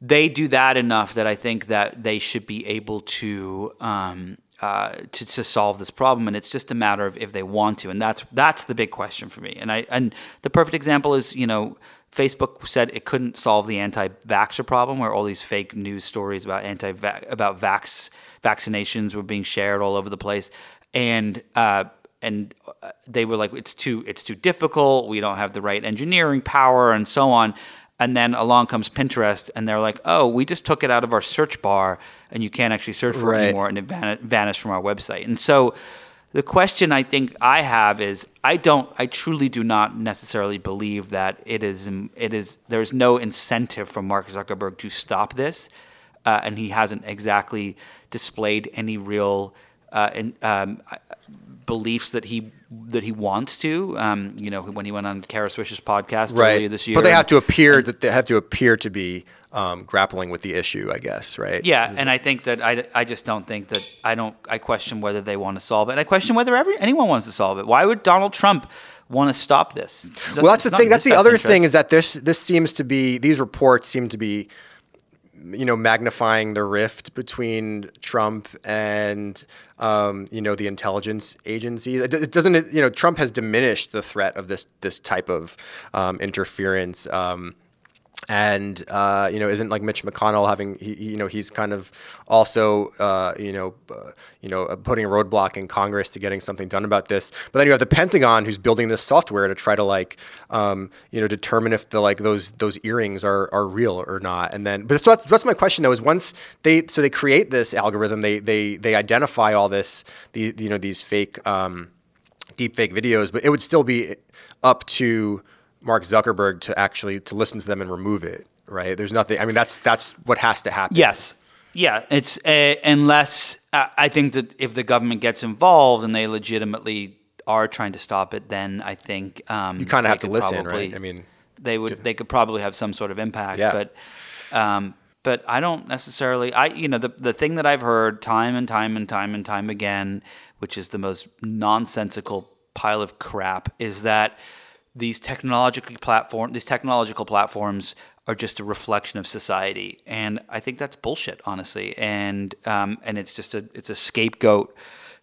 Speaker 1: They do that enough that I think that they should be able to. Um, uh, to, to solve this problem, and it's just a matter of if they want to, and that's that's the big question for me. And I and the perfect example is you know Facebook said it couldn't solve the anti-vaxxer problem, where all these fake news stories about anti about vax vaccinations were being shared all over the place, and uh, and uh, they were like, it's too it's too difficult. We don't have the right engineering power, and so on. And then along comes Pinterest, and they're like, "Oh, we just took it out of our search bar, and you can't actually search for
Speaker 2: right.
Speaker 1: it anymore, and it van- vanished from our website." And so, the question I think I have is I don't I truly do not necessarily believe that it is it is there's no incentive for Mark Zuckerberg to stop this, uh, and he hasn't exactly displayed any real uh, in, um, beliefs that he that he wants to. Um, you know, when he went on Kara Swisher's podcast
Speaker 2: right.
Speaker 1: earlier this year,
Speaker 2: but they have to appear
Speaker 1: and,
Speaker 2: that they have to appear to be um, grappling with the issue, I guess, right?
Speaker 1: Yeah, and I think that I, I just don't think that I don't I question whether they want to solve it. And I question whether every anyone wants to solve it. Why would Donald Trump want to stop this?
Speaker 2: Well, that's the thing. That's the other interest. thing is that this this seems to be these reports seem to be you know, magnifying the rift between Trump and um, you know the intelligence agencies. It, doesn't. You know, Trump has diminished the threat of this this type of um, interference. Um, and uh, you know, isn't like Mitch McConnell having he, you know he's kind of also uh, you know uh, you know putting a roadblock in Congress to getting something done about this. But then you have the Pentagon who's building this software to try to like um, you know determine if the like those those earrings are are real or not. And then but so that's, that's my question though is once they so they create this algorithm they they they identify all this the you know these fake um, deep fake videos, but it would still be up to Mark Zuckerberg to actually to listen to them and remove it, right? There's nothing. I mean, that's that's what has to happen.
Speaker 1: Yes. Yeah, it's uh, unless uh, I think that if the government gets involved and they legitimately are trying to stop it, then I think um,
Speaker 2: you kind of have to listen, probably, right? I mean,
Speaker 1: they would they could probably have some sort of impact,
Speaker 2: yeah.
Speaker 1: but um, but I don't necessarily. I you know the the thing that I've heard time and time and time and time again, which is the most nonsensical pile of crap, is that these technological platform these technological platforms are just a reflection of society, and I think that's bullshit, honestly. And um, and it's just a it's a scapegoat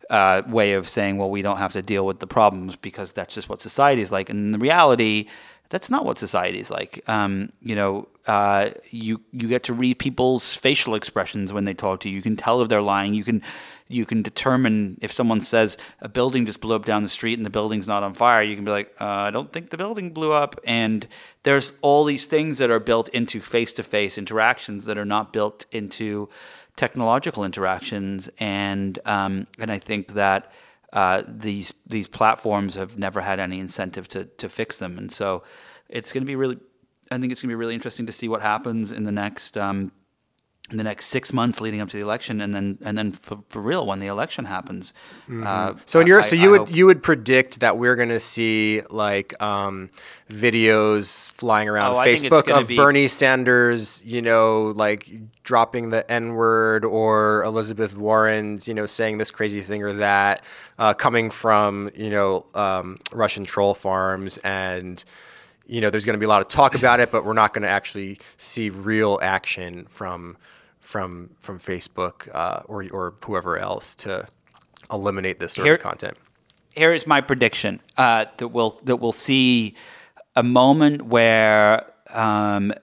Speaker 1: uh, way of saying, well, we don't have to deal with the problems because that's just what society is like. And in reality, That's not what society is like. Um, you know, uh, you you get to read people's facial expressions when they talk to you. You can tell if they're lying. You can you can determine if someone says a building just blew up down the street and the building's not on fire. You can be like, uh, I don't think the building blew up. And there's all these things that are built into face to face interactions that are not built into technological interactions. And um, and I think that. Uh, these these platforms have never had any incentive to to fix them, and so it's going to be really. I think it's going to be really interesting to see what happens in the next um, in the next six months leading up to the election, and then and then for, for real when the election happens.
Speaker 2: Mm-hmm. Uh, so in your I, so you I would hope. you would predict that we're going to see like um, videos flying around oh, Facebook of be... Bernie Sanders, you know, like dropping the N word, or Elizabeth Warren's, you know, saying this crazy thing or that, uh, coming from you know um, Russian troll farms and you know, there's going to be a lot of talk about it, but we're not going to actually see real action from from from Facebook uh, or or whoever else to eliminate this sort Here, of content.
Speaker 1: Here is my prediction uh, that we'll that we'll see a moment where um,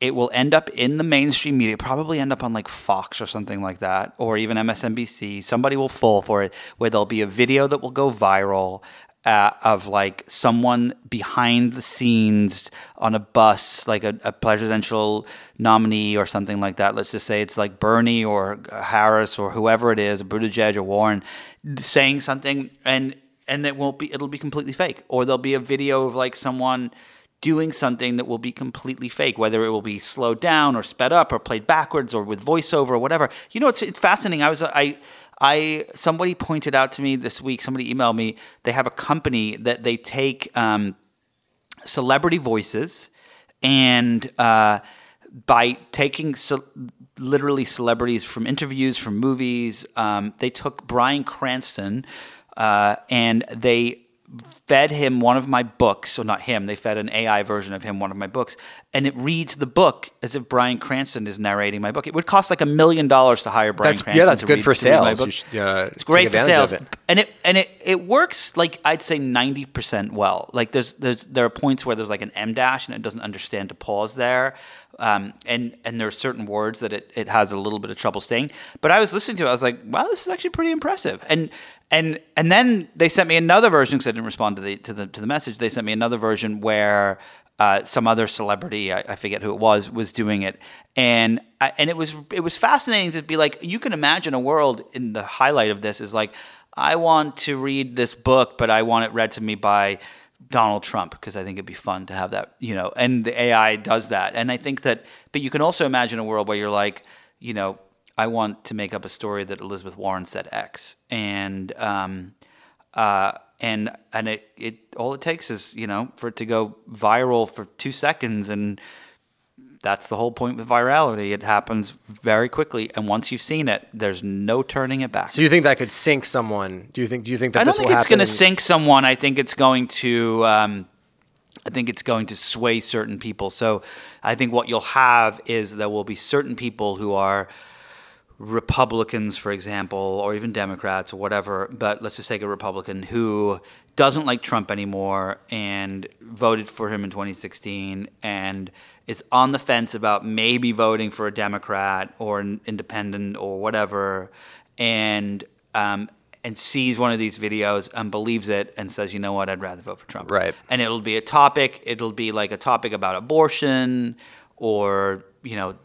Speaker 1: it will end up in the mainstream media, probably end up on like Fox or something like that, or even MSNBC. Somebody will fall for it, where there'll be a video that will go viral uh, of like someone behind the scenes on a bus, like a, a, presidential nominee or something like that. Let's just say it's like Bernie or Harris or whoever it is, Buttigieg or Warren, saying something, and and it won't be. It'll be completely fake, or there'll be a video of like someone doing something that will be completely fake, whether it will be slowed down or sped up or played backwards or with voiceover or whatever. You know, it's, it's fascinating. I was I I somebody pointed out to me this week. Somebody emailed me. They have a company that they take um, celebrity voices and uh, by taking ce- literally celebrities from interviews from movies, um, they took Bryan Cranston uh, and they fed him one of my books, so not him, they fed an AI version of him one of my books, and it reads the book as if Bryan Cranston is narrating my book. It would cost like a million dollars to hire Bryan
Speaker 2: that's,
Speaker 1: Cranston.
Speaker 2: Yeah, that's good
Speaker 1: read,
Speaker 2: for sales. Should,
Speaker 1: uh, it's great for sales, and it and it, it works like I'd say ninety percent well. Like there's there's there are points where there's like an M dash and it doesn't understand to pause there. Um, and and there are certain words that it, it has a little bit of trouble saying. But I was listening to it, I was like, wow, this is actually pretty impressive. And and and then they sent me another version because I didn't respond to the to the to the message. They sent me another version where uh, some other celebrity, I, I, forget who it was, was doing it, and I, and it was it was fascinating to be like, you can imagine a world. In the highlight of this is like, I want to read this book, but I want it read to me by Donald Trump because I think it'd be fun to have that, you know, and the AI does that. And I think that, but you can also imagine a world where you're like, you know, I want to make up a story that Elizabeth Warren said X, and um, uh, and and it, it all it takes is you know for it to go viral for two seconds and that's the whole point with virality. It happens very quickly, and once you've seen it, there's no turning it back.
Speaker 2: So you think that could sink someone? Do you think? Do you think that
Speaker 1: I don't
Speaker 2: think
Speaker 1: it's going to sink someone. I think it's going to. Um, I think it's going to sway certain people. So I think what you'll have is there will be certain people who are Republicans, for example, or even Democrats or whatever, but let's just take a Republican who doesn't like Trump anymore and voted for him in 2016 and is on the fence about maybe voting for a Democrat or an independent or whatever, and um, and sees one of these videos and believes it and says, you know what, I'd rather vote for Trump.
Speaker 2: Right.
Speaker 1: And it'll be a topic. It'll be like a topic about abortion or you know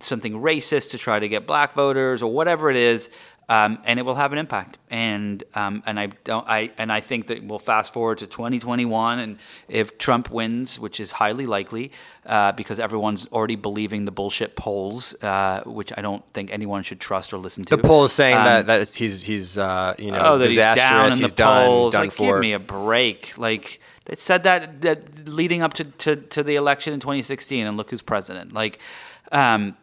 Speaker 1: something racist to try to get black voters or whatever it is, um, and it will have an impact. And um, and I don't I and I think that we'll fast forward to 2021, and if Trump wins, which is highly likely, uh, because everyone's already believing the bullshit polls, uh, which I don't think anyone should trust or listen to.
Speaker 2: The poll is saying um, that that he's he's uh, you know
Speaker 1: oh, that
Speaker 2: disastrous.
Speaker 1: He's down in
Speaker 2: he's
Speaker 1: the
Speaker 2: done,
Speaker 1: polls.
Speaker 2: Done
Speaker 1: like,
Speaker 2: for.
Speaker 1: give me a break. Like it said that that leading up to, to, to the election in 2016, and look who's president. Like. Um,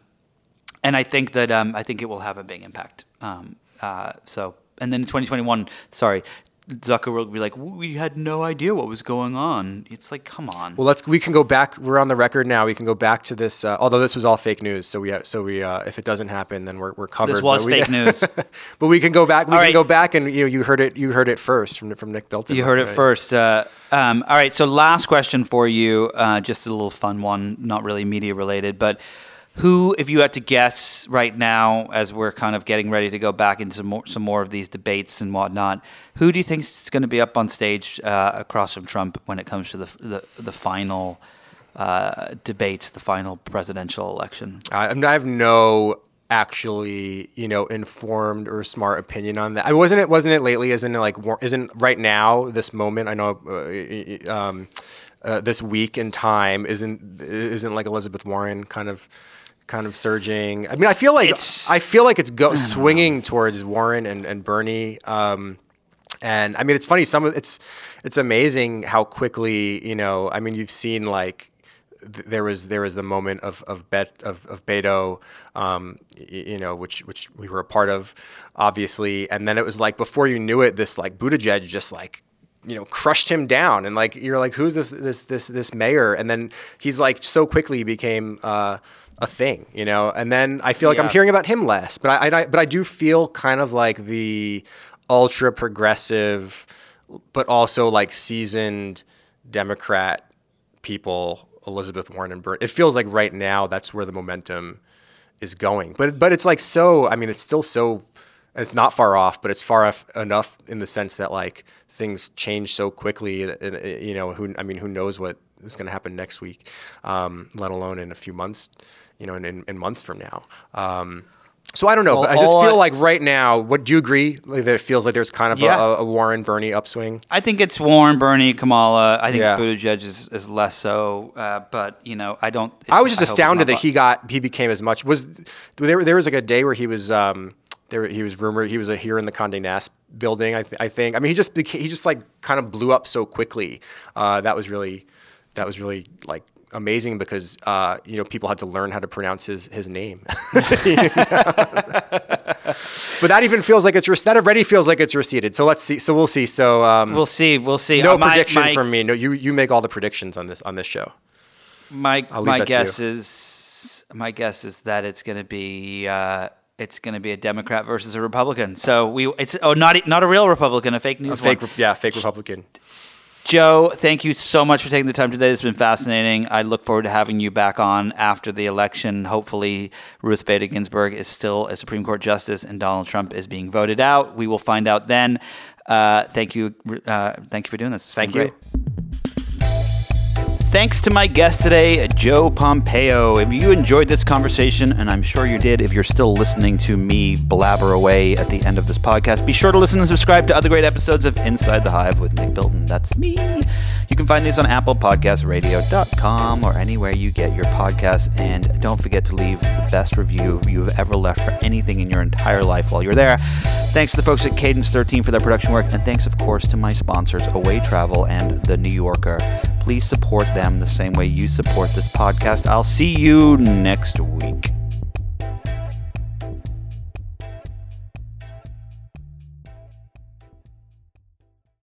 Speaker 1: and I think that um, I think it will have a big impact. Um, uh, so, and then in 2021, sorry, Zuckerberg will be like, "We had no idea what was going on." It's like, come on.
Speaker 2: Well, let's. We can go back. We're on the record now. We can go back to this. Uh, although this was all fake news, so we so we uh, if it doesn't happen, then we're, we're covered.
Speaker 1: This was
Speaker 2: but we-
Speaker 1: fake news. *laughs*
Speaker 2: but we can go back. We
Speaker 1: All
Speaker 2: can
Speaker 1: right.
Speaker 2: go back, and you know, you heard it. You heard it first from from Nick Bilton.
Speaker 1: You heard it first. Uh, um, all right. So, last question for you. Uh, just a little fun one, not really media related, but who, if you had to guess right now, as we're kind of getting ready to go back into some more, some more of these debates and whatnot, who do you think is going to be up on stage uh, across from Trump when it comes to the the, the final uh, debates, the final presidential election?
Speaker 2: I, I have no actually, you know, informed or smart opinion on that. I wasn't it wasn't it lately? Isn't it like isn't right now this moment? I know. Uh, um, uh, this week in time isn't isn't like Elizabeth Warren kind of kind of surging. I mean, I feel like
Speaker 1: It's-
Speaker 2: I feel like it's go swinging towards Warren and and Bernie. Um, and I mean, it's funny. Some of it's it's amazing how quickly you know. I mean, you've seen like th- there was there was the moment of of bet of of Beto, um, y- you know, which which we were a part of, obviously. And then it was like before you knew it, this like Buttigieg just like you know crushed him down and like you're like who's this this this this mayor and then he's like so quickly became uh a thing you know? And then i feel like i'm hearing about him less but I, I but i do feel kind of like the ultra progressive but also like seasoned democrat people elizabeth warren and bert it feels like right now that's where the momentum is going. But but it's like so i mean it's still so it's not far off but it's far off enough in the sense that like things change so quickly that, you know who i mean who knows what is going to happen next week um, let alone in a few months you know in, in, in months from now um, so I don't know,
Speaker 1: Well,
Speaker 2: but I just feel
Speaker 1: I-
Speaker 2: like right now, what do you agree like, that it feels like there's kind of
Speaker 1: Yeah.
Speaker 2: a, a Warren Bernie upswing?
Speaker 1: I think it's Warren, Bernie, Kamala. I think
Speaker 2: Yeah.
Speaker 1: Buttigieg is, is less so, uh, but you know, I don't.
Speaker 2: I was just
Speaker 1: it's
Speaker 2: astounded that he got he became as much was there. There was like a day where he was um there he was rumored he was a here in the Condé Nast building. I, th- I think. I mean, he just became, he just like kind of blew up so quickly. Uh, that was really that was really like amazing because uh, you know people had to learn how to pronounce his his name. *laughs* but that even feels like it's that already feels like it's receded. So let's see. So we'll see. So um,
Speaker 1: We'll see. We'll see.
Speaker 2: no
Speaker 1: Uh, my,
Speaker 2: prediction
Speaker 1: my,
Speaker 2: from me. No, you you make all the predictions on this on this show.
Speaker 1: My my guess is my guess is that it's going to be uh, it's going to be a Democrat versus a Republican. So we it's oh not not a real Republican, a fake news A
Speaker 2: fake,
Speaker 1: one.
Speaker 2: yeah, fake Republican.
Speaker 1: Joe, thank you so much for taking the time today. It's been fascinating. I look forward to having you back on after the election. Hopefully, Ruth Bader Ginsburg is still a Supreme Court justice and Donald Trump is being voted out. We will find out then. Uh, thank you. Uh, thank you for doing this. It's
Speaker 2: Thank you.
Speaker 1: great. Thanks to my guest today, Joe Pompeo. If you enjoyed this conversation, and I'm sure you did if you're still listening to me blabber away at the end of this podcast, be sure to listen and subscribe to other great episodes of Inside the Hive with Nick Bilton. That's me. You can find these on Apple Podcast Radio.com or anywhere you get your podcasts. And don't forget to leave the best review you've ever left for anything in your entire life while you're there. Thanks to the folks at Cadence 13 for their production work. And thanks, of course, to my sponsors, Away Travel and The New Yorker. Please support them the same way you support this podcast. I'll see you next week.